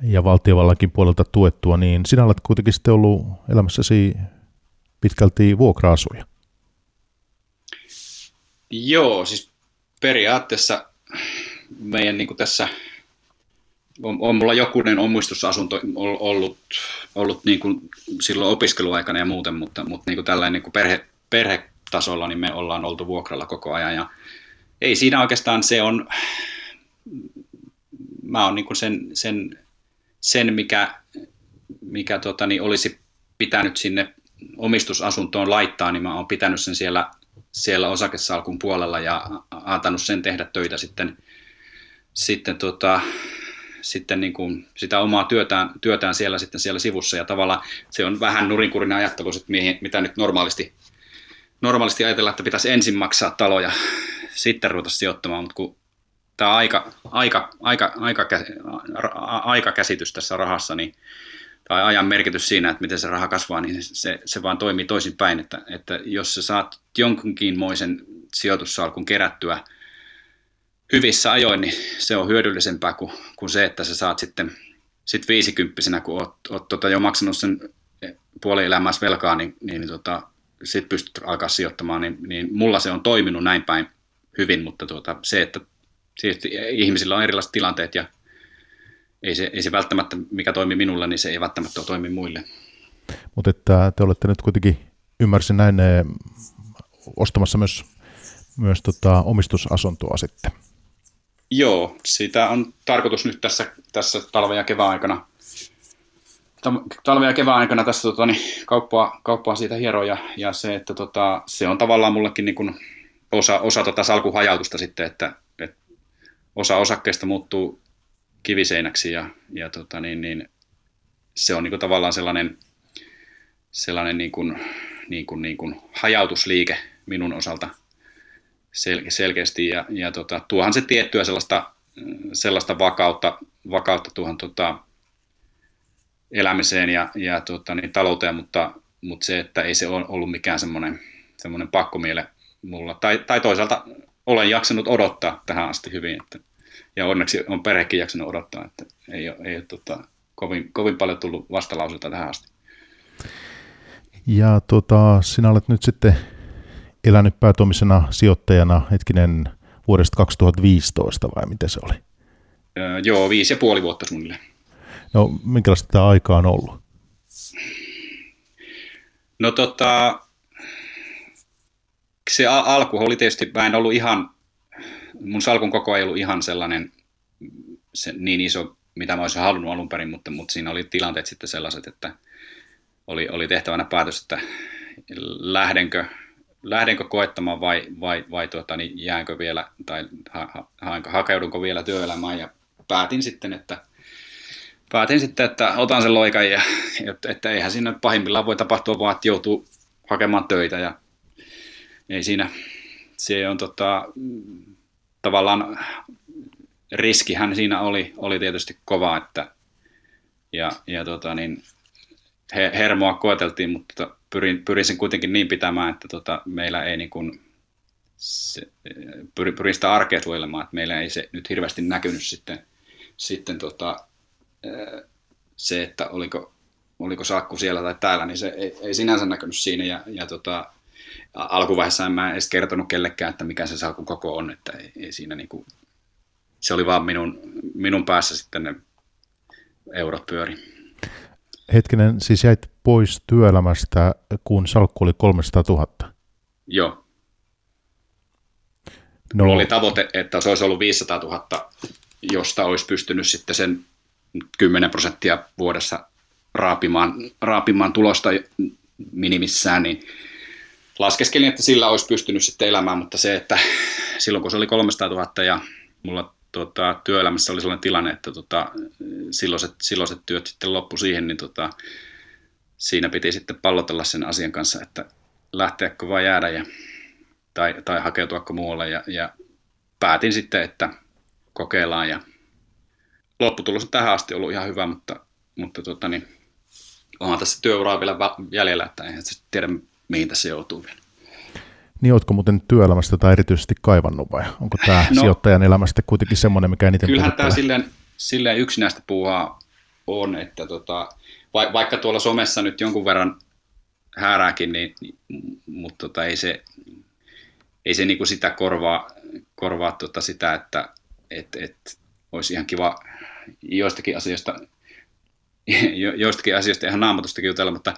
ja valtiovallankin puolelta tuettua, niin sinä olet kuitenkin sitten ollut elämässäsi pitkälti vuokra-asuja. Joo, siis periaatteessa meidän niin tässä on, on mulla jokunen omistusasunto ollut, ollut niin kuin silloin opiskeluaikana ja muuten, mutta, mutta niin kuin tällainen niin kuin perhe, perhetasolla niin me ollaan oltu vuokralla koko ajan ja ei siinä oikeastaan se on, mä oon niin kuin sen, sen, sen, mikä, mikä tota, niin olisi pitänyt sinne omistusasuntoon laittaa, niin mä oon pitänyt sen siellä, siellä osakesalkun puolella ja antanut sen tehdä töitä sitten, sitten tota, sitten niin kuin sitä omaa työtään, työtään siellä sitten siellä sivussa. Ja tavallaan se on vähän nurinkurinen ajattelu, mihin, mitä nyt normaalisti, normaalisti ajatellaan, että pitäisi ensin maksaa taloja, sitten ruveta sijoittamaan, mutta kun tämä aika, aika, aika, aika, käsitys tässä rahassa, niin, tai ajan merkitys siinä, että miten se raha kasvaa, niin se, se vaan toimii toisinpäin, että, että jos sä saat jonkinmoisen sijoitussalkun kerättyä, hyvissä ajoin, niin se on hyödyllisempää kuin, kuin se, että sä saat sitten sit viisikymppisenä, kun oot, oot tota jo maksanut sen puoli elämässä velkaa, niin, niin, tota, sit pystyt alkaa sijoittamaan, niin, niin mulla se on toiminut näin päin hyvin, mutta tuota, se, että ihmisillä on erilaiset tilanteet ja ei se, ei se välttämättä, mikä toimii minulle, niin se ei välttämättä toimi muille. Mutta että te olette nyt kuitenkin, ymmärsin näin, eh, ostamassa myös, myös tota omistusasuntoa sitten. Joo, sitä on tarkoitus nyt tässä, tässä talven ja kevään aikana. Talve- ja kevään aikana tässä tota, niin, kauppaa, kauppaa siitä hieroja ja, ja se, että tota, se on tavallaan mullekin niin kuin osa, osa tota salkuhajautusta sitten, että, että osa osakkeista muuttuu kiviseinäksi ja, ja tota, niin, niin, se on niin kuin tavallaan sellainen, sellainen niin kuin, niin kuin, niin kuin hajautusliike minun osalta sel, selkeästi ja, ja tota, tuohan se tiettyä sellaista, sellaista vakautta, vakautta tuohon tota, elämiseen ja, ja tota, niin, talouteen, mutta, mutta se, että ei se ole ollut mikään semmoinen, semmoinen pakkomiele mulla. Tai, tai toisaalta olen jaksanut odottaa tähän asti hyvin, että, ja onneksi on perhekin jaksanut odottaa, että ei ole, ei ole tota, kovin, kovin paljon tullut vastalauseita tähän asti. Ja tota, sinä olet nyt sitten elänyt päätoimisena sijoittajana hetkinen vuodesta 2015 vai miten se oli? Öö, joo, viisi ja puoli vuotta suunnilleen. No minkälaista tämä aika on ollut? No tota, se al- alku oli tietysti, mä en ollut ihan, mun salkun koko ei ollut ihan sellainen se, niin iso, mitä mä olisin halunnut alun perin, mutta, mutta siinä oli tilanteet sitten sellaiset, että oli, oli tehtävänä päätös, että lähdenkö, lähdenkö koettamaan vai, vai, vai tuota, niin jäänkö vielä tai ha, ha, hakeudunko vielä työelämään? Ja päätin sitten, että päätin sitten, että otan sen loikan ja että, että eihän siinä pahimmillaan voi tapahtua vaan, että joutuu hakemaan töitä ja ei siinä, se on tota, tavallaan riskihän siinä oli, oli tietysti kova, että ja, ja tota, niin, he, hermoa koeteltiin, mutta pyrin, pyrin sen kuitenkin niin pitämään, että tota, meillä ei niin kuin, se, pyrin, pyrin sitä arkea suojelemaan, että meillä ei se nyt hirveästi näkynyt sitten, sitten tota, se, että oliko, oliko saakku siellä tai täällä, niin se ei, ei sinänsä näkynyt siinä. Ja, ja tota, alkuvaiheessa en mä edes kertonut kellekään, että mikä se salkun koko on, että ei, ei siinä niinku, se oli vaan minun, minun päässä sitten ne eurot pyöri. Hetkinen, siis jäit pois työelämästä, kun salkku oli 300 000? Joo. No. Mulla oli tavoite, että se olisi ollut 500 000, josta olisi pystynyt sitten sen 10 prosenttia vuodessa raapimaan, raapimaan tulosta minimissään, niin laskeskelin, että sillä olisi pystynyt sitten elämään, mutta se, että silloin kun se oli 300 000 ja mulla tota, työelämässä oli sellainen tilanne, että tota, silloiset, silloiset työt sitten loppu siihen, niin tota, siinä piti sitten pallotella sen asian kanssa, että lähteäkö vai jäädä ja, tai, tai hakeutuako muualle ja, ja päätin sitten, että kokeillaan ja lopputulos on tähän asti ollut ihan hyvä, mutta, mutta tota, niin, onhan tässä työuraa vielä jäljellä, että eihän tiedä, mihin tässä joutuu vielä. Niin oletko muuten työelämästä tai erityisesti kaivannut vai? Onko tämä no, sijoittajan elämästä kuitenkin semmoinen, mikä eniten Kyllähän tämä silleen, silleen yksinäistä puuhaa on, että tota, va, vaikka tuolla somessa nyt jonkun verran häärääkin, niin, niin mutta tota, ei se, ei se niinku sitä korvaa, korvaa tota sitä, että et, et, olisi ihan kiva joistakin asioista, jo, joistakin asioista ihan naamatustakin jutella, mutta,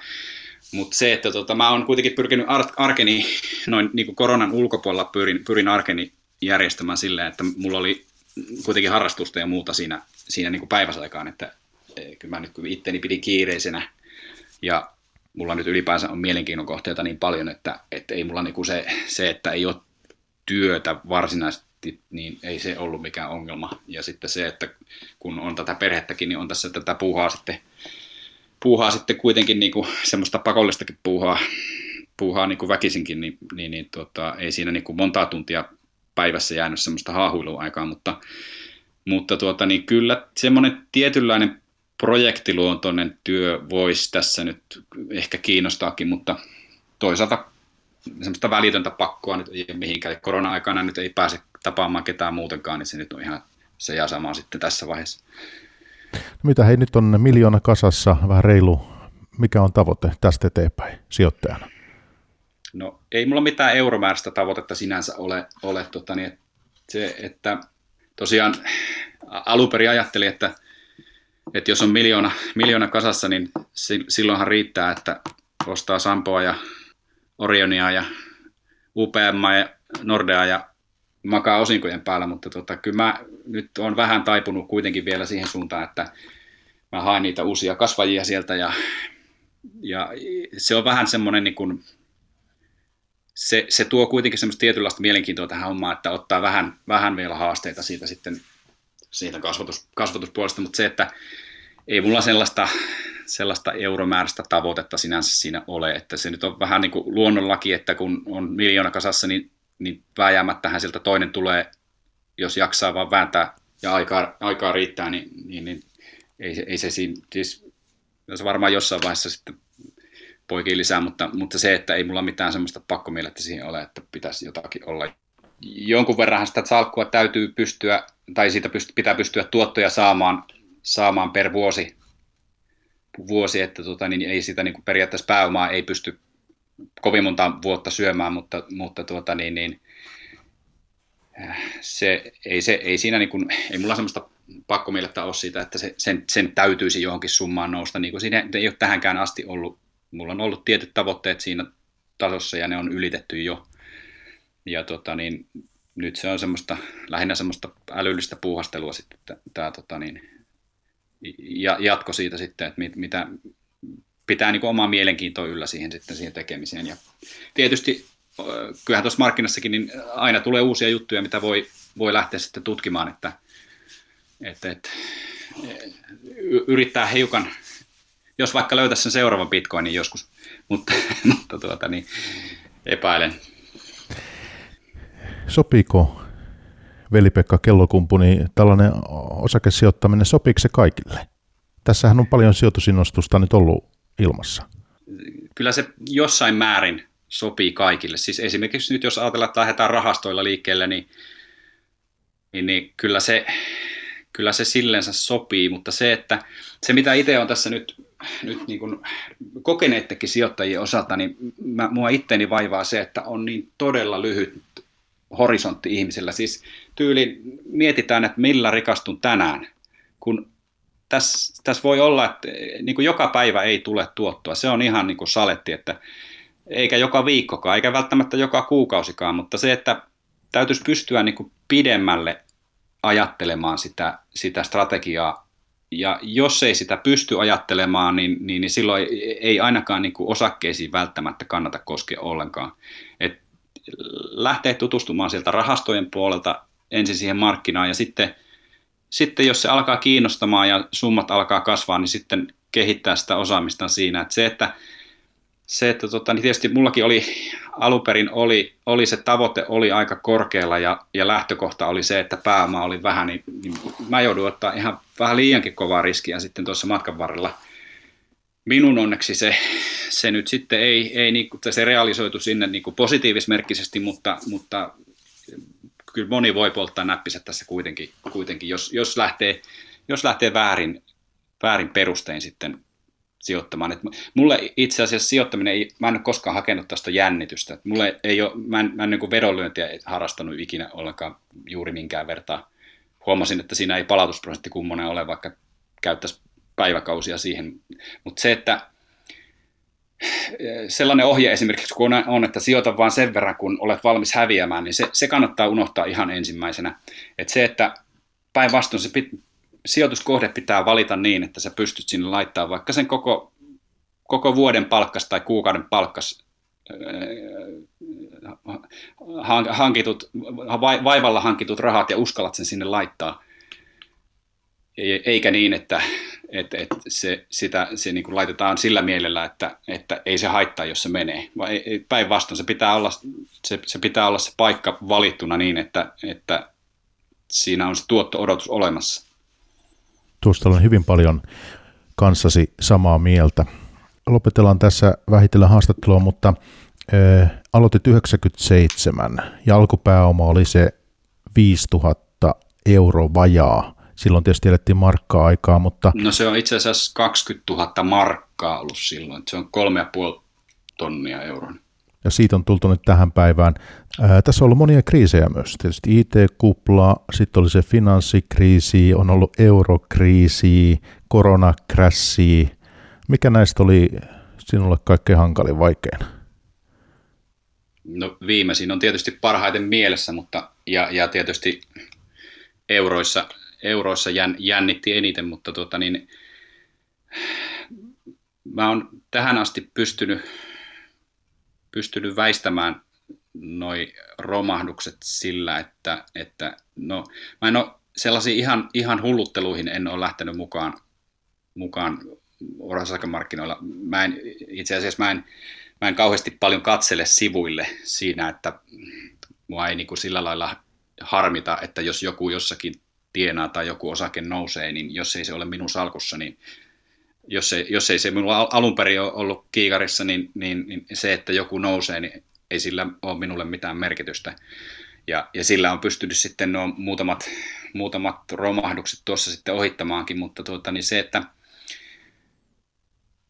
mutta se, että tota, mä oon kuitenkin pyrkinyt arkeni, noin niin kuin koronan ulkopuolella pyrin, pyrin arkeni järjestämään silleen, että mulla oli kuitenkin harrastusta ja muuta siinä, siinä niin kuin päiväsaikaan, että e, kyllä mä nyt itteni pidin kiireisenä ja mulla nyt ylipäänsä on mielenkiinnon kohteita niin paljon, että, että ei mulla niin kuin se, se, että ei ole työtä varsinaisesti niin ei se ollut mikään ongelma. Ja sitten se, että kun on tätä perhettäkin, niin on tässä tätä puuhaa sitten, puuhaa sitten kuitenkin niin kuin semmoista pakollistakin puuhaa, puuhaa niin kuin väkisinkin, niin, niin, niin tota, ei siinä niin kuin montaa tuntia päivässä jäänyt semmoista haahuiluaikaa, mutta, mutta tuota, niin kyllä semmoinen tietynlainen projektiluontoinen työ voisi tässä nyt ehkä kiinnostaakin, mutta toisaalta semmoista välitöntä pakkoa nyt ei mihinkään. Korona-aikana nyt ei pääse tapaamaan ketään muutenkaan, niin se nyt on ihan se ja sama sitten tässä vaiheessa. No mitä hei, nyt on miljoona kasassa, vähän reilu. Mikä on tavoite tästä eteenpäin sijoittajana? No ei mulla mitään euromääräistä tavoitetta sinänsä ole, ole tota, niin, se, että tosiaan alun perin ajattelin, että, että jos on miljoona, miljoona kasassa, niin silloinhan riittää, että ostaa Sampoa ja Orionia ja UPM ja Nordea ja makaa osinkojen päällä, mutta tota, kyllä mä nyt on vähän taipunut kuitenkin vielä siihen suuntaan, että mä haen niitä uusia kasvajia sieltä ja, ja se on vähän semmoinen niin kuin, se, se tuo kuitenkin semmoista tietynlaista mielenkiintoa tähän hommaan, että ottaa vähän, vähän vielä haasteita siitä sitten siitä kasvatus, kasvatuspuolesta, mutta se, että ei mulla sellaista, sellaista euromääräistä tavoitetta sinänsä siinä ole, että se nyt on vähän niin kuin luonnonlaki, että kun on miljoona kasassa, niin, niin vääjäämättähän sieltä toinen tulee, jos jaksaa vaan vääntää ja aikaa, aikaa riittää, niin, niin, niin ei, ei se siinä, siis se varmaan jossain vaiheessa sitten poikii lisää, mutta, mutta se, että ei mulla mitään semmoista pakkomielettä siihen ole, että pitäisi jotakin olla. Jonkun verran sitä salkkua täytyy pystyä, tai siitä pitää pystyä tuottoja saamaan, saamaan per vuosi, vuosi että tota, niin ei sitä niin kuin periaatteessa pääomaa ei pysty kovin monta vuotta syömään, mutta, mutta tuota, niin, niin, se, ei, se, ei siinä niin kuin, ei mulla semmoista pakkomielettä ole siitä, että se, sen, sen täytyisi johonkin summaan nousta, niin kuin siinä ei ole tähänkään asti ollut mulla on ollut tietyt tavoitteet siinä tasossa ja ne on ylitetty jo. Ja tota, niin, nyt se on semmoista, lähinnä semmoista älyllistä puuhastelua sitten tämä tota, niin, ja jatko siitä sitten, että mit, mitä pitää niin omaa mielenkiintoa yllä siihen, sitten siihen tekemiseen. Ja tietysti kyllähän tuossa markkinassakin niin aina tulee uusia juttuja, mitä voi, voi lähteä sitten tutkimaan, että, että, että yrittää hiukan jos vaikka löytäisi sen seuraavan bitcoinin joskus, mutta, mutta tuota, niin, epäilen. Sopiiko veli-Pekka Kellokumpu, niin tällainen osakesijoittaminen, sopiiko se kaikille? Tässähän on paljon sijoitusinnostusta nyt ollut ilmassa. Kyllä se jossain määrin sopii kaikille. Siis esimerkiksi nyt jos ajatellaan, että lähdetään rahastoilla liikkeelle, niin, niin, niin kyllä, se, kyllä se sillensä sopii, mutta se, että se mitä itse on tässä nyt nyt niin kuin kokeneittekin sijoittajien osalta, niin mä, mua itteni vaivaa se, että on niin todella lyhyt horisontti ihmisellä. Siis tyyli mietitään, että millä rikastun tänään, kun tässä täs voi olla, että niin kuin joka päivä ei tule tuottoa. Se on ihan niin kuin saletti, että eikä joka viikkokaan, eikä välttämättä joka kuukausikaan, mutta se, että täytyisi pystyä niin kuin pidemmälle ajattelemaan sitä, sitä strategiaa ja jos ei sitä pysty ajattelemaan, niin, niin, niin silloin ei ainakaan niin kuin osakkeisiin välttämättä kannata koskea ollenkaan. Et lähtee tutustumaan sieltä rahastojen puolelta ensin siihen markkinaan ja sitten, sitten jos se alkaa kiinnostamaan ja summat alkaa kasvaa, niin sitten kehittää sitä osaamista siinä. Et se, että se, että tota, niin tietysti mullakin oli aluperin oli, oli se tavoite oli aika korkealla ja, ja lähtökohta oli se, että pääoma oli vähän, niin, niin mä joudun ottaa ihan vähän liiankin kovaa riskiä sitten tuossa matkan varrella. Minun onneksi se, se nyt sitten ei, ei niin, se realisoitu sinne niin kuin positiivismerkkisesti, mutta, mutta kyllä moni voi polttaa näppisä tässä kuitenkin, kuitenkin jos, jos, lähtee, jos lähtee väärin, väärin perustein sitten sijoittamaan. Et mulle itse asiassa sijoittaminen, ei, mä en ole koskaan hakenut tästä jännitystä. Et mulle ei ole, mä en, mä en niin vedonlyöntiä harrastanut ikinä ollenkaan juuri minkään vertaa. Huomasin, että siinä ei palautusprosentti kummonen ole, vaikka käyttäisi päiväkausia siihen. Mutta se, että sellainen ohje esimerkiksi, kun on, että sijoita vain sen verran, kun olet valmis häviämään, niin se, se kannattaa unohtaa ihan ensimmäisenä. Et se, että päinvastoin se pit, sijoituskohde pitää valita niin, että sä pystyt sinne laittaa vaikka sen koko, koko vuoden palkkas tai kuukauden palkkas hankitut, vaivalla hankitut rahat ja uskallat sen sinne laittaa. Eikä niin, että, että, että se, sitä, se niin kuin laitetaan sillä mielellä, että, että ei se haittaa, jos se menee. Päinvastoin se pitää olla se, se pitää olla se paikka valittuna niin, että, että siinä on se tuotto-odotus olemassa. Tuosta olen hyvin paljon kanssasi samaa mieltä. Lopetellaan tässä vähitellen haastattelua, mutta äh, aloitit 97 ja alkupääoma oli se 5000 euro vajaa. Silloin tietysti elettiin markkaa aikaa, mutta... No se on itse asiassa 20 000 markkaa ollut silloin. Se on 3,5 tonnia euroa ja siitä on tultu nyt tähän päivään. Ää, tässä on ollut monia kriisejä myös. Tietysti IT-kupla, sitten oli se finanssikriisi, on ollut eurokriisi, koronakrässi. Mikä näistä oli sinulle kaikkein hankalin vaikein? No viimeisin on tietysti parhaiten mielessä, mutta ja, ja tietysti euroissa, euroissa jän, jännitti eniten, mutta tuota niin, mä oon tähän asti pystynyt, pystynyt väistämään noi romahdukset sillä, että, että no, mä en ole sellaisiin ihan, ihan hullutteluihin en ole lähtenyt mukaan, mukaan osakemarkkinoilla. Mä en, itse asiassa mä en, mä en kauheasti paljon katsele sivuille siinä, että mua ei niin kuin sillä lailla harmita, että jos joku jossakin tienaa tai joku osake nousee, niin jos ei se ole minun salkussa, niin jos ei, jos ei se minulla alun perin ole ollut kiikarissa, niin, niin, niin se, että joku nousee, niin ei sillä ole minulle mitään merkitystä. Ja, ja sillä on pystynyt sitten nuo muutamat, muutamat romahdukset tuossa sitten ohittamaankin, mutta tuota, niin se, että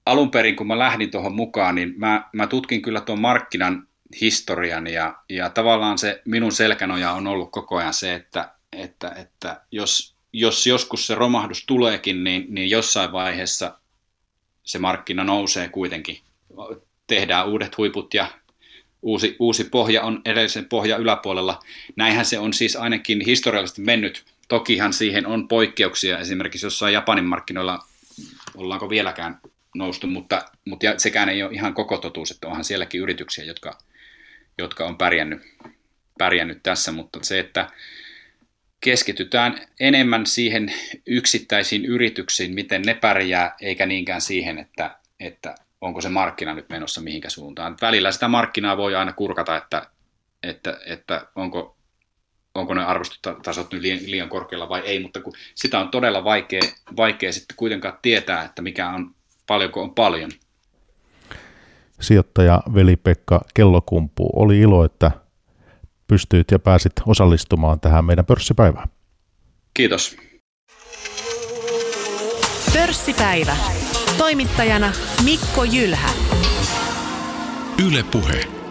alun perin kun mä lähdin tuohon mukaan, niin mä, mä tutkin kyllä tuon markkinan historian ja, ja tavallaan se minun selkänoja on ollut koko ajan se, että, että, että jos, jos joskus se romahdus tuleekin, niin, niin jossain vaiheessa se markkina nousee kuitenkin. Tehdään uudet huiput ja uusi, uusi pohja on edellisen pohja yläpuolella. Näinhän se on siis ainakin historiallisesti mennyt. Tokihan siihen on poikkeuksia, esimerkiksi jossain Japanin markkinoilla ollaanko vieläkään noustu, mutta, mutta sekään ei ole ihan koko totuus, että onhan sielläkin yrityksiä, jotka, jotka on pärjännyt, pärjännyt tässä, mutta se, että keskitytään enemmän siihen yksittäisiin yrityksiin, miten ne pärjää, eikä niinkään siihen, että, että onko se markkina nyt menossa mihinkä suuntaan. Välillä sitä markkinaa voi aina kurkata, että, että, että onko, onko ne arvostutasot nyt liian, liian korkealla vai ei, mutta kun sitä on todella vaikea, vaikea sitten kuitenkaan tietää, että mikä on paljonko on paljon. Sijoittaja Veli-Pekka Kellokumpu, oli ilo, että pystyit ja pääsit osallistumaan tähän meidän pörssipäivään. Kiitos. Pörssipäivä. Toimittajana Mikko Jylhä. Yle Puhe.